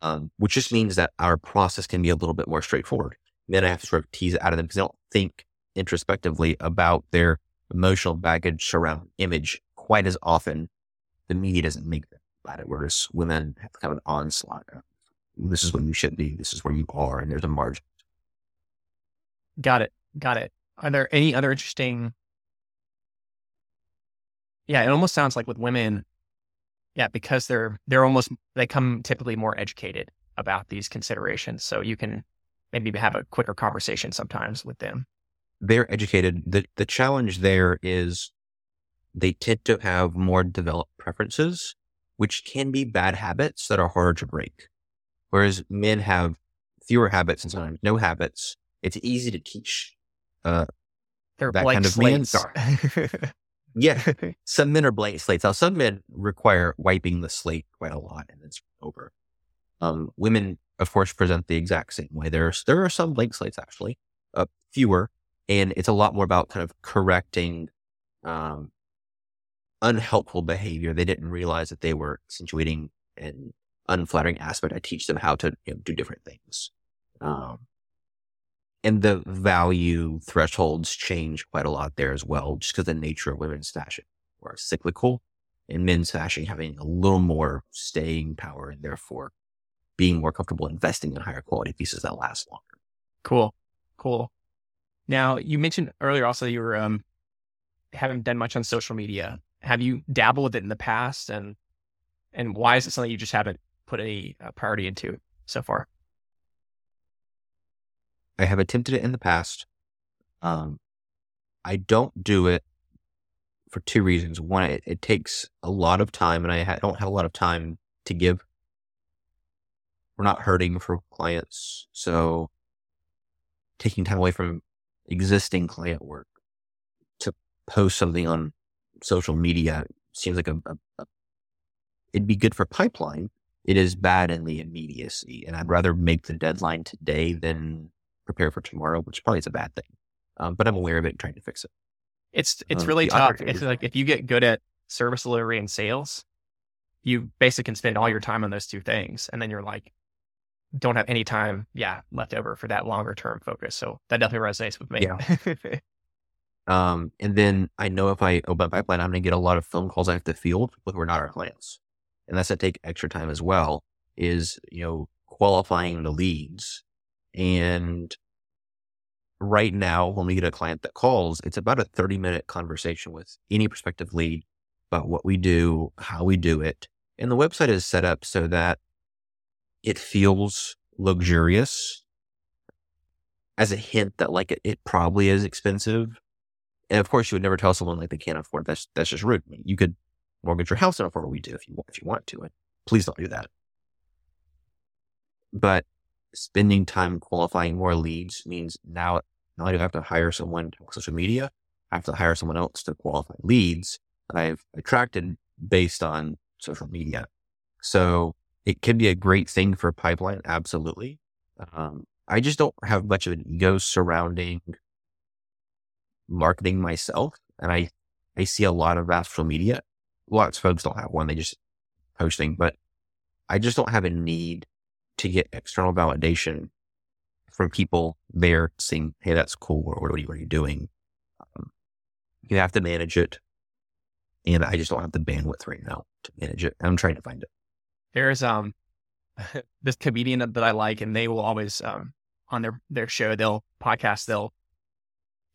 Um, which just means that our process can be a little bit more straightforward. Then I have to sort of tease out of them because they don't think introspectively about their emotional baggage around image quite as often. The media doesn't make them about it, whereas women have kind of an onslaught. This is what you should be. This is where you are, and there's a margin. Got it. Got it. Are there any other interesting yeah, it almost sounds like with women, yeah, because they're they're almost they come typically more educated about these considerations. So you can maybe have a quicker conversation sometimes with them. They're educated. The the challenge there is they tend to have more developed preferences, which can be bad habits that are harder to break. Whereas men have fewer habits and sometimes no habits. It's easy to teach uh, They're that kind of man. Yeah. some men are blank slates. Now, some men require wiping the slate quite a lot and it's over. Um, women, of course, present the exact same way. There's, there are some blank slates actually, uh, fewer, and it's a lot more about kind of correcting, um, unhelpful behavior. They didn't realize that they were accentuating an unflattering aspect. I teach them how to you know, do different things. Um, and the value thresholds change quite a lot there as well, just because the nature of women's fashion are cyclical and men's fashion having a little more staying power and therefore being more comfortable investing in higher quality pieces that last longer. Cool. Cool. Now you mentioned earlier also you were, um, haven't done much on social media. Have you dabbled with it in the past and, and why is it something you just haven't put any uh, priority into so far? I have attempted it in the past. Um, I don't do it for two reasons. One, it, it takes a lot of time, and I ha- don't have a lot of time to give. We're not hurting for clients, so taking time away from existing client work to post something on social media seems like a, a, a it'd be good for pipeline. It is bad in the immediacy, and I'd rather make the deadline today than prepare for tomorrow, which probably is a bad thing. Um, but I'm aware of it and trying to fix it. It's it's um, really tough. It's like if you get good at service delivery and sales, you basically can spend all your time on those two things, and then you're like, don't have any time, yeah, left over for that longer term focus. So that definitely resonates with me. Yeah. um, and then I know if I open a pipeline, I'm going to get a lot of phone calls I have to field with who are not our clients, and that's going to take extra time as well. Is you know qualifying the leads and right now, when we get a client that calls, it's about a 30 minute conversation with any prospective lead about what we do, how we do it. And the website is set up so that it feels luxurious as a hint that like it, it probably is expensive. And of course, you would never tell someone like they can't afford it. That's, that's just rude. You could mortgage your house and afford what we do if you want, if you want to. And please don't do that. But spending time qualifying more leads means now not only do I have to hire someone to social media, I have to hire someone else to qualify leads that I've attracted based on social media. So it can be a great thing for pipeline. Absolutely. Um, I just don't have much of an ego surrounding marketing myself. And I, I see a lot of social media. Lots of folks don't have one. They just posting, but I just don't have a need to get external validation from people there saying, Hey, that's cool. Or what are you, what are you doing? Um, you have to manage it. And I just don't have the bandwidth right now to manage it. I'm trying to find it. There's, um, this comedian that I like, and they will always, um, on their, their show, they'll podcast, they'll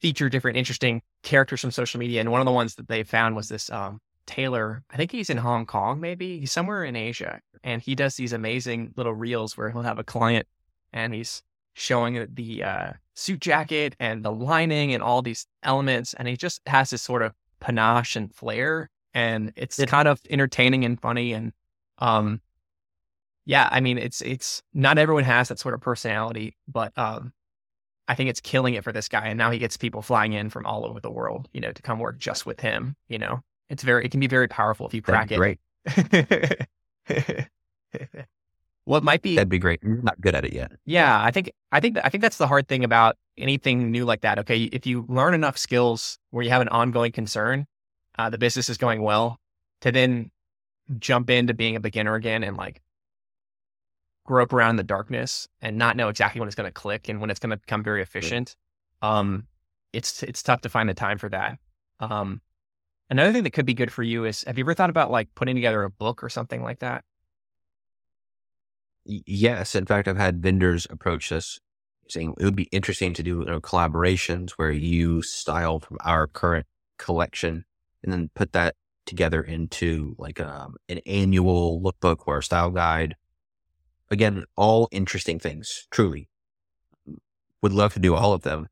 feature different interesting characters from social media. And one of the ones that they found was this, um, tailor. I think he's in Hong Kong, maybe he's somewhere in Asia, and he does these amazing little reels where he'll have a client and he's showing the uh, suit jacket and the lining and all these elements, and he just has this sort of panache and flair, and it's kind of entertaining and funny, and um, yeah, I mean, it's it's not everyone has that sort of personality, but um, I think it's killing it for this guy, and now he gets people flying in from all over the world, you know, to come work just with him. You know, it's very it can be very powerful if you crack it. That'd it. Great. what might be That'd be great. I'm not good at it yet. Yeah, I think I think I think that's the hard thing about anything new like that. Okay, if you learn enough skills where you have an ongoing concern, uh, the business is going well, to then jump into being a beginner again and like grope around in the darkness and not know exactly when it's going to click and when it's going to become very efficient. Um, it's it's tough to find the time for that. Um, another thing that could be good for you is have you ever thought about like putting together a book or something like that? Yes. In fact, I've had vendors approach us saying it would be interesting to do you know, collaborations where you style from our current collection and then put that together into like um, an annual lookbook or a style guide. Again, all interesting things, truly. Would love to do all of them.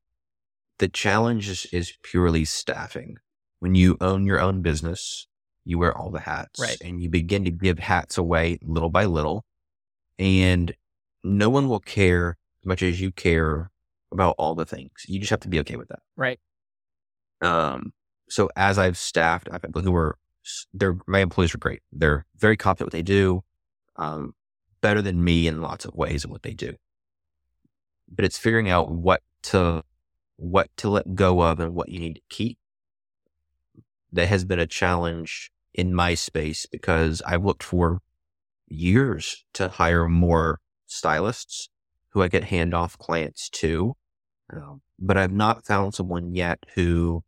The challenge is, is purely staffing. When you own your own business, you wear all the hats Right. and you begin to give hats away little by little and no one will care as much as you care about all the things. You just have to be okay with that. Right. Um, so as I've staffed, I've had people who are, they're, my employees are great. They're very confident what they do, um, better than me in lots of ways in what they do. But it's figuring out what to, what to let go of and what you need to keep. That has been a challenge in my space because I've looked for years to hire more stylists who I could hand off clients to. Um, but I've not found someone yet who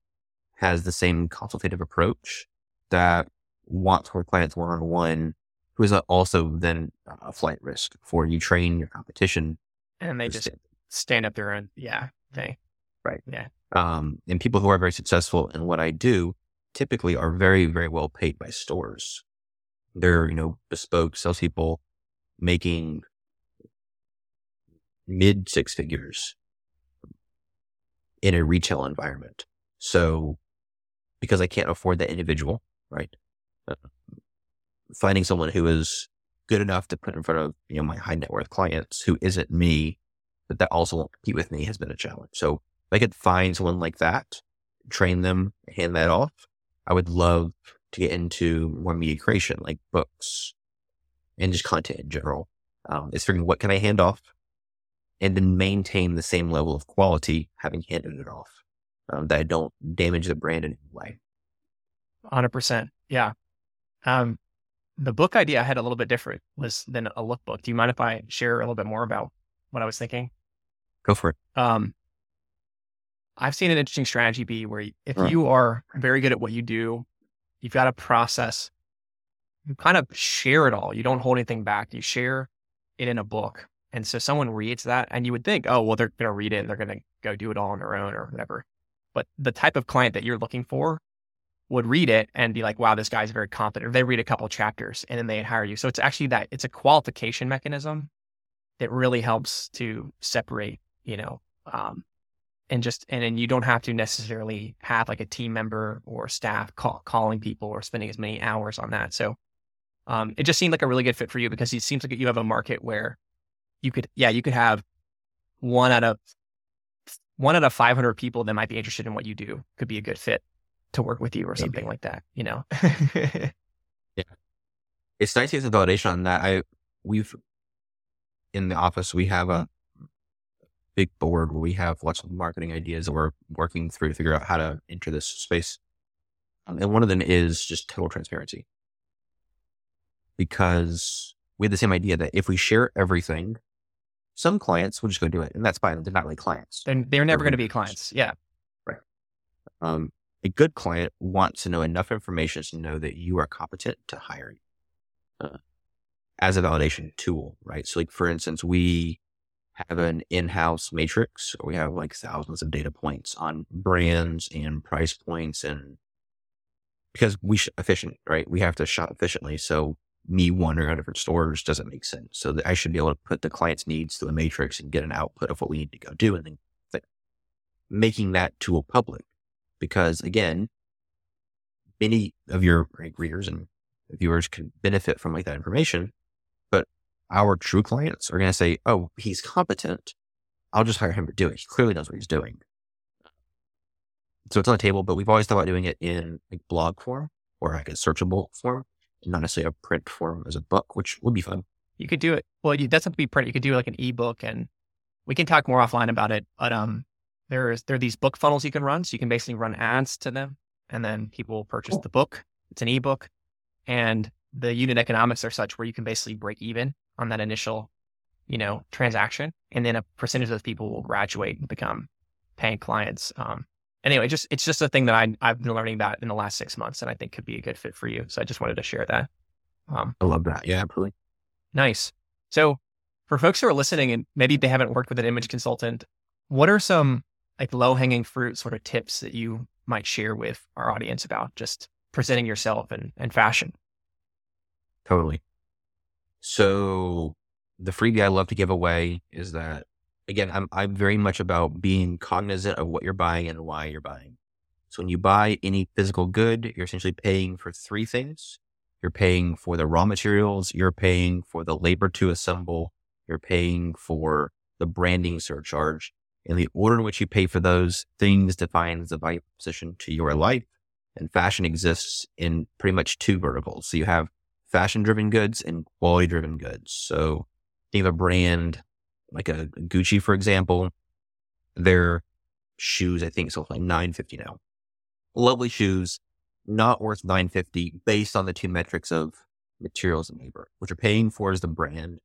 has the same consultative approach that wants work clients one on one, who is also then a flight risk for you train your competition. And they just stand- stand up their own. Yeah. They. Right. Yeah. um, and people who are very successful in what I do typically are very, very well paid by stores. They're, you know, bespoke salespeople making mid six figures in a retail environment. So because I can't afford that individual, right? Uh, finding someone who is good enough to put in front of, you know, my high net worth clients who isn't me, but that also won't compete with me has been a challenge. So if I could find someone like that, train them, hand that off, I would love to get into more media creation, like books and just content in general. Um, it's figuring what can I hand off and then maintain the same level of quality having handed it off. Um, that I don't damage the brand in any way. Hundred percent. Yeah. Um, the book idea I had a little bit different was than a lookbook. Do you mind if I share a little bit more about what I was thinking? Go for it. Um, I've seen an interesting strategy be where if Right. you are very good at what you do, you've got a process, you kind of share it all. You don't hold anything back. You share it in a book. And so someone reads that and you would think, oh, well, they're going to read it and they're going to go do it all on their own or whatever. But the type of client that you're looking for would read it and be like, wow, this guy's very competent. Or they read a couple chapters and then they hire you. So it's actually that it's a qualification mechanism that really helps to separate, you know, um, and just and then you don't have to necessarily have like a team member or staff call, calling people or spending as many hours on that. So um, it just seemed like a really good fit for you because it seems like you have a market where you could, yeah, you could have one out of one out of 500 people that might be interested in what you do could be a good fit to work with you or something like that, you know? Yeah it's nice to get the validation on that. I we've in the office we have a big board where we have lots of marketing ideas that we're working through to figure out how to enter this space. Um, and one of them is just total transparency. Because we had the same idea that if we share everything, some clients will just go do it. And that's fine. They're not really clients. then they're never going to be clients. Yeah. Um, a good client wants to know enough information to know that you are competent to hire you uh, as a validation tool, right? So, like for instance, we have an in-house matrix. We have like thousands of data points on brands and price points and because we sh- efficient, right? We have to shop efficiently. So me wandering out different stores doesn't make sense. So I should be able to put the client's needs through a matrix and get an output of what we need to go do. And then making that tool public because again, many of your readers and viewers can benefit from like that information, our true clients are going to say, Oh, he's competent. I'll just hire him to do it. He clearly knows what he's doing. So it's on the table, but we've always thought about doing it in like blog form or like a searchable form, not necessarily a print form as a book, which would be fun. You could do it. Well, it doesn't have to be print. You could do like an ebook and we can talk more offline about it. But um, there's there are these book funnels you can run. So you can basically run ads to them and then people will purchase cool. the book. It's an ebook. And the unit economics are such where you can basically break even on that initial, you know, transaction. And then a percentage of those people will graduate and become paying clients. Um, anyway, just it's just a thing that I I've been learning about in the last six months, and I think could be a good fit for you. So I just wanted to share that. Um, I love that. Yeah, absolutely. Nice. So for folks who are listening and maybe they haven't worked with an image consultant, what are some like low hanging fruit sort of tips that you might share with our audience about just presenting yourself and, and fashion? Totally. So the freebie I love to give away is that again, I'm I'm very much about being cognizant of what you're buying and why you're buying. So when you buy any physical good, you're essentially paying for three things. You're paying for the raw materials, you're paying for the labor to assemble, you're paying for the branding surcharge. And the order in which you pay for those things defines the value proposition to your life. And fashion exists in pretty much two verticals. So you have fashion driven goods and quality driven goods. So think of a brand like a Gucci, for example, their shoes, I think, so like 950 now. Lovely shoes, not worth 950 based on the two metrics of materials and labor. What you're paying for is the brand,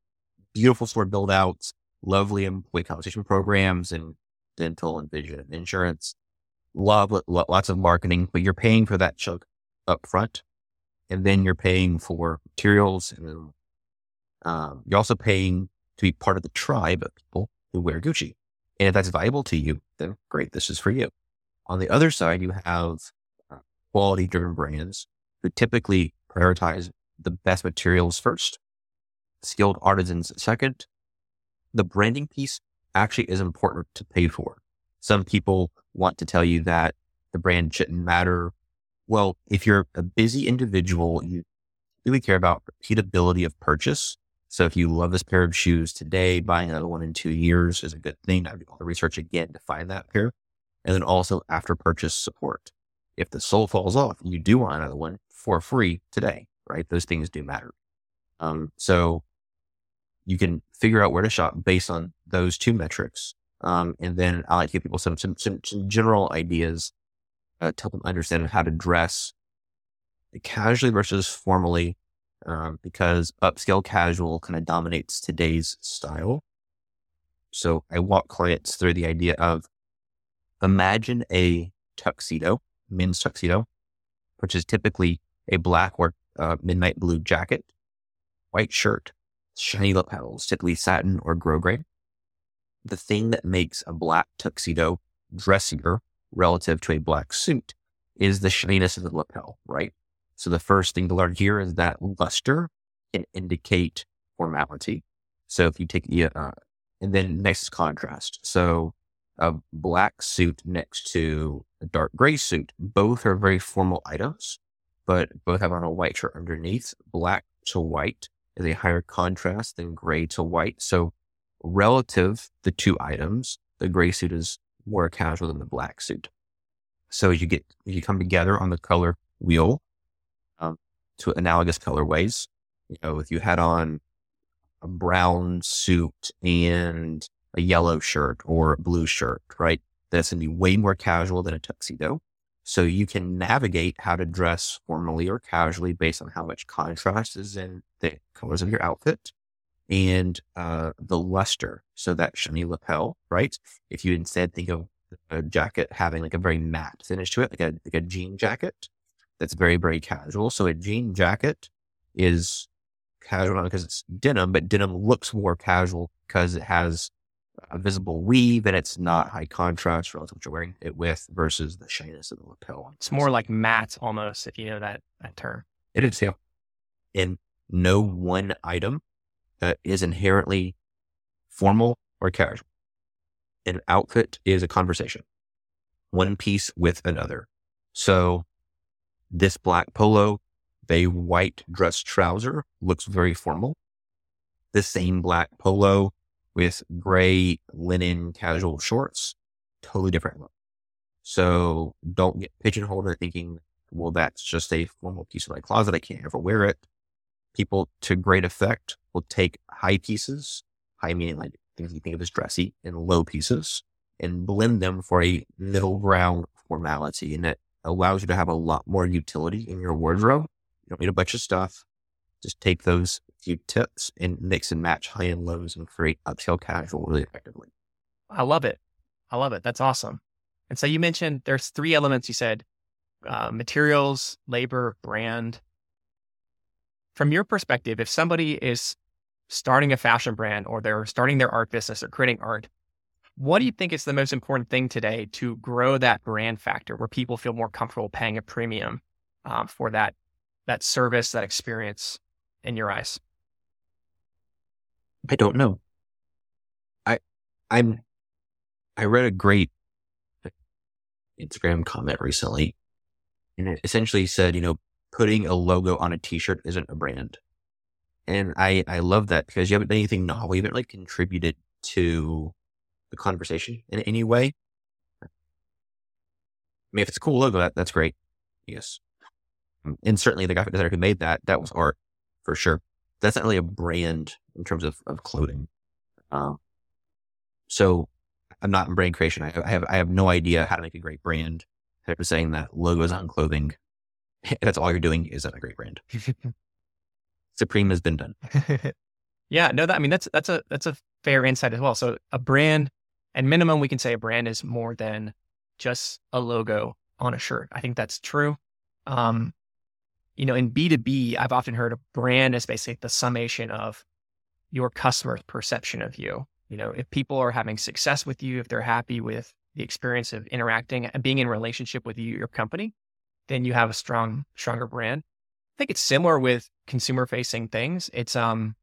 beautiful store build outs, lovely employee compensation programs and dental and vision and insurance. Love lots of marketing, but you're paying for that chunk up front. And then you're paying for materials and um, you're also paying to be part of the tribe of people who wear Gucci. And if that's valuable to you, then great, this is for you. On the other side, you have uh, quality driven brands who typically prioritize the best materials first, skilled artisans second. The branding piece actually is important to pay for. Some people want to tell you that the brand shouldn't matter. Well, if you're a busy individual, you really care about repeatability of purchase so if you love this pair of shoes today, buying another one in two years is a good thing. I do all the research again to find that pair. And then also after purchase support. If the sole falls off, you do want another one for free today, right? Those things do matter. Um, so you can figure out where to shop based on those two metrics. Um, and then I like to give people some, some, some, some general ideas uh, to help them understand how to dress casually versus formally um, because upscale casual kind of dominates today's style. So I walk clients through the idea of imagine a tuxedo, men's tuxedo, which is typically a black or uh, midnight blue jacket, white shirt, shiny lapels, typically satin or grosgrain. The thing that makes a black tuxedo dressier relative to a black suit is the shininess of the lapel, right? So the first thing to learn here is that luster can indicate formality. So if you take uh, and then next is contrast. So a black suit next to a dark gray suit, both are very formal items, but both have on a white shirt underneath. Black to white is a higher contrast than gray to white. So relative the two items, the gray suit is more casual than the black suit. So you get, you come together on the color wheel, um, to analogous colorways. You know, if you had on a brown suit and a yellow shirt or a blue shirt, right? That's going to be way more casual than a tuxedo. So you can navigate how to dress formally or casually based on how much contrast is in the colors of your outfit and uh, the luster. So that shiny lapel, right? If you instead think of a jacket having like a very matte finish to it, like a like a jean jacket, that's very, very casual. So a jean jacket is casual not because it's denim, but denim looks more casual because it has a visible weave and it's not high contrast relative to what you're wearing it with versus the shininess of the lapel. It's more like matte almost, if you know that, that term. It is, yeah. And no one item uh, is inherently formal or casual. An outfit is a conversation, one piece with another. So this black polo, a white dress trouser looks very formal. The same black polo with gray linen casual shorts, totally different look. So don't get pigeonholed in thinking, well, that's just a formal piece of my closet. I can't ever wear it. People to great effect will take high pieces, high meaning like things you think of as dressy, and low pieces and blend them for a middle ground formality. And it allows you to have a lot more utility in your wardrobe. You don't need a bunch of stuff. Just take those few tips and mix and match high and lows and create upscale casual really effectively. I love it. I love it. That's awesome. And so you mentioned there's three elements you said uh, materials, labor, brand. From your perspective, if somebody is starting a fashion brand or they're starting their art business or creating art, what do you think is the most important thing today to grow that brand factor where people feel more comfortable paying a premium um, for that that service, that experience in your eyes? I don't know. I I'm I read a great Instagram comment recently and it essentially said, you know, putting a logo on a t-shirt isn't a brand. And I, I love that because you haven't done anything novel. You haven't like contributed to the conversation in any way. I mean, if it's a cool logo, that, that's great. Yes. And certainly the graphic designer who made that, that was art for sure. That's not really a brand in terms of, of clothing. Um, so I'm not in brand creation. I, I, have, I have no idea how to make a great brand. Type of saying that logos on clothing, that's all you're doing isn't a great brand. Supreme has been done. yeah, no, that I mean that's that's a that's a fair insight as well. So a brand, and minimum, we can say a brand is more than just a logo on a shirt. I think that's true. Um, you know, in B2B, I've often heard a brand is basically the summation of your customer's perception of you. You know, if people are having success with you, if they're happy with the experience of interacting and being in relationship with you, your company, then you have a strong, stronger brand. I think it's similar with consumer facing things. It's, um,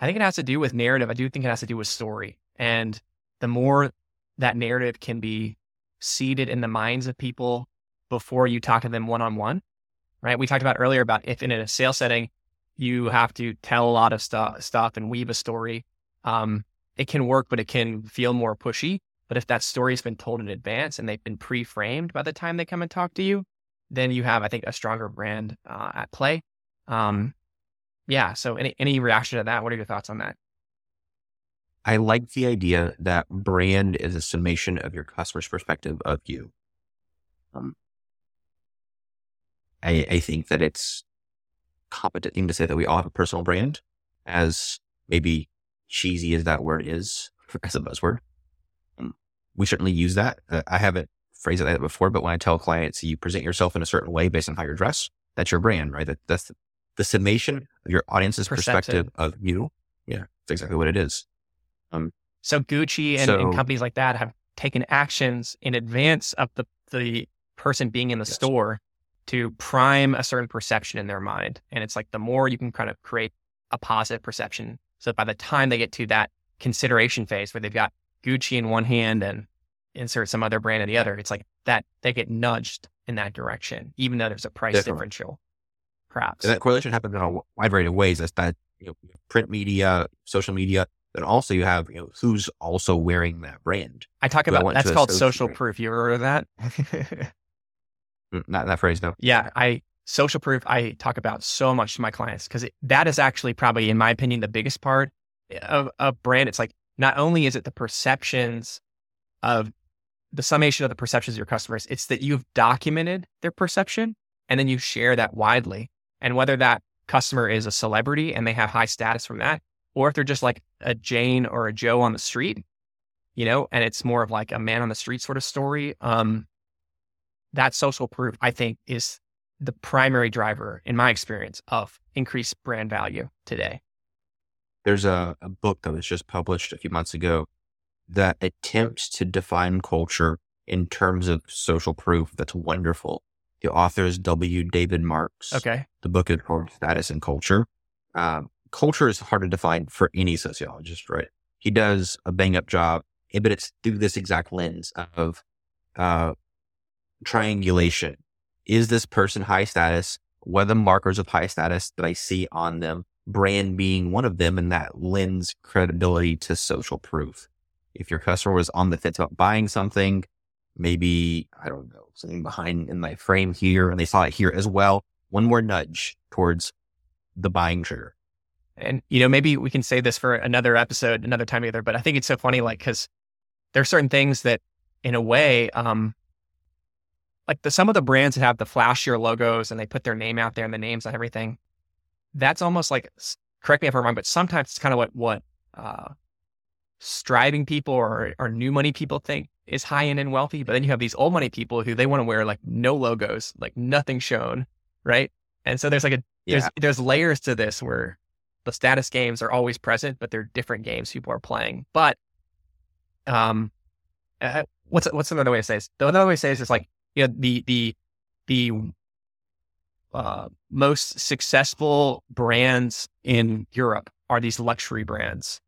I think it has to do with narrative. I do think it has to do with story. And the more that narrative can be seeded in the minds of people before you talk to them one on one, right? We talked about earlier about if in a sales setting, you have to tell a lot of stuff, stuff and weave a story. Um, it can work, but it can feel more pushy. But if that story has been told in advance and they've been pre-framed by the time they come and talk to you, then you have, I think, a stronger brand uh, at play. Um, yeah. So, any any reaction to that? What are your thoughts on that? I like the idea that brand is a summation of your customer's perspective of you. Um, I, I think that it's competent thing to say that we all have a personal brand, as maybe cheesy as that word is as a buzzword. We certainly use that. Uh, I haven't phrased it like that before, but when I tell clients you present yourself in a certain way based on how you're dressed, that's your brand, right? That, that's the summation of your audience's perspective of you. Yeah, that's exactly what it is. Um, so Gucci and, so, and, companies like that have taken actions in advance of the the person being in the yes. store to prime a certain perception in their mind. And it's like the more you can kind of create a positive perception, so by the time they get to that consideration phase where they've got Gucci in one hand and insert some other brand or the other, it's like that they get nudged in that direction, even though there's a price Definitely. differential perhaps. And that correlation happens in a wide variety of ways. That's that you know, print media, social media. Then also you have you know who's also wearing that brand. I talk about I that's called social brand. proof. You heard of that? Mm, not that phrase, no. Yeah, I social proof. I talk about so much to my clients because that is actually probably, in my opinion, the biggest part of a brand. It's like not only is it the perceptions of the summation of the perceptions of your customers, it's that you've documented their perception and then you share that widely. And whether that customer is a celebrity and they have high status from that, or if they're just like a Jane or a Joe on the street, you know, and it's more of like a man on the street sort of story. Um, that social proof, I think, is the primary driver, in my experience, of increased brand value today. there's a, a book that was just published a few months ago that attempts to define culture in terms of social proof. That's wonderful. The author is W. David Marx. Okay. The book is called Status and Culture. Um, culture is hard to define for any sociologist, right? He does a bang up job, eh, but it's through this exact lens of uh, triangulation. Is this person high status? What are the markers of high status that I see on them? Brand being one of them, and that lends credibility to social proof. If your customer was on the fence about buying something, maybe, I don't know, something behind in my frame here, and they saw it here as well, one more nudge towards the buying trigger. And, you know, maybe we can say this for another episode, another time together, but I think it's so funny, like, cause there are certain things that in a way, um, like the, some of the brands that have the flashier logos and they put their name out there and the names on everything, that's almost like, correct me if I'm wrong, but sometimes it's kind of what, what, uh, striving people or, or new money people think is high end and wealthy. But then you have these old money people who they want to wear like no logos, like nothing shown. Right. And so there's like a, yeah. there's, there's layers to this where the status games are always present, but they're different games people are playing. But, um, uh, what's, what's another way to say this? The other way to say this is like, you know, the, the, the, uh, most successful brands in Europe are these luxury brands.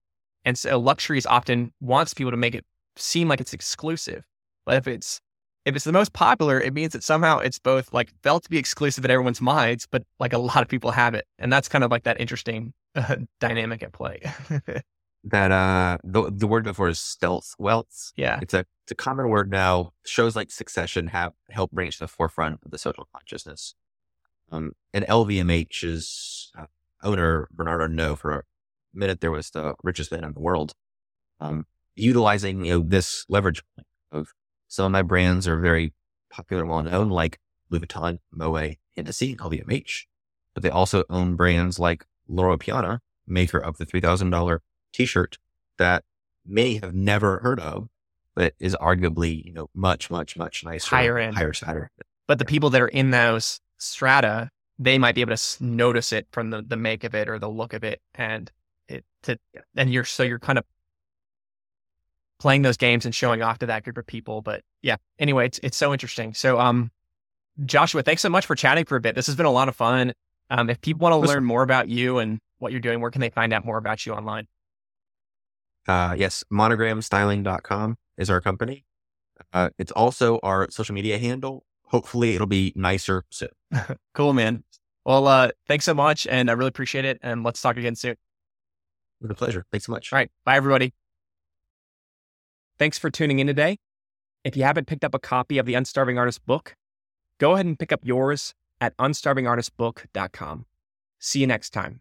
And so luxury is often wants people to make it seem like it's exclusive. But if it's if it's the most popular, it means that somehow it's both like felt to be exclusive in everyone's minds, but like a lot of people have it. And that's kind of like that interesting uh, dynamic at play. that uh the the word before is stealth wealth. Yeah. It's a it's a common word now. Shows like Succession have helped bring it to the forefront of the social consciousness. Um and LVMH's uh, owner Bernard Arnault for a minute there was the richest man in the world. Um utilizing you know this leverage of some of my brands are very popular, well known, like Louis Vuitton, Moet, Hennessy, LVMH. But they also own brands like Loro Piana, maker of the $3,000 t-shirt that many have never heard of, but is arguably, you know, much, much, much nicer. Higher end. Higher strata. But the people that are in those strata, they might be able to notice it from the, the make of it or the look of it. And it to, and you're, so you're kind of playing those games and showing off to that group of people. But yeah, anyway, it's, it's so interesting. So, um, Joshua, thanks so much for chatting for a bit. This has been a lot of fun. Um, if people want to learn more about you and what you're doing, where can they find out more about you online? Uh, yes, monogramstyling.com is our company. Uh, it's also our social media handle. Hopefully, it'll be nicer soon. cool, man. Well, uh, thanks so much. And I really appreciate it. And let's talk again soon. With a pleasure. Thanks so much. All right. Bye, everybody. Thanks for tuning in today. If you haven't picked up a copy of the Unstarving Artist book, go ahead and pick up yours at unstarvingartistbook.com. See you next time.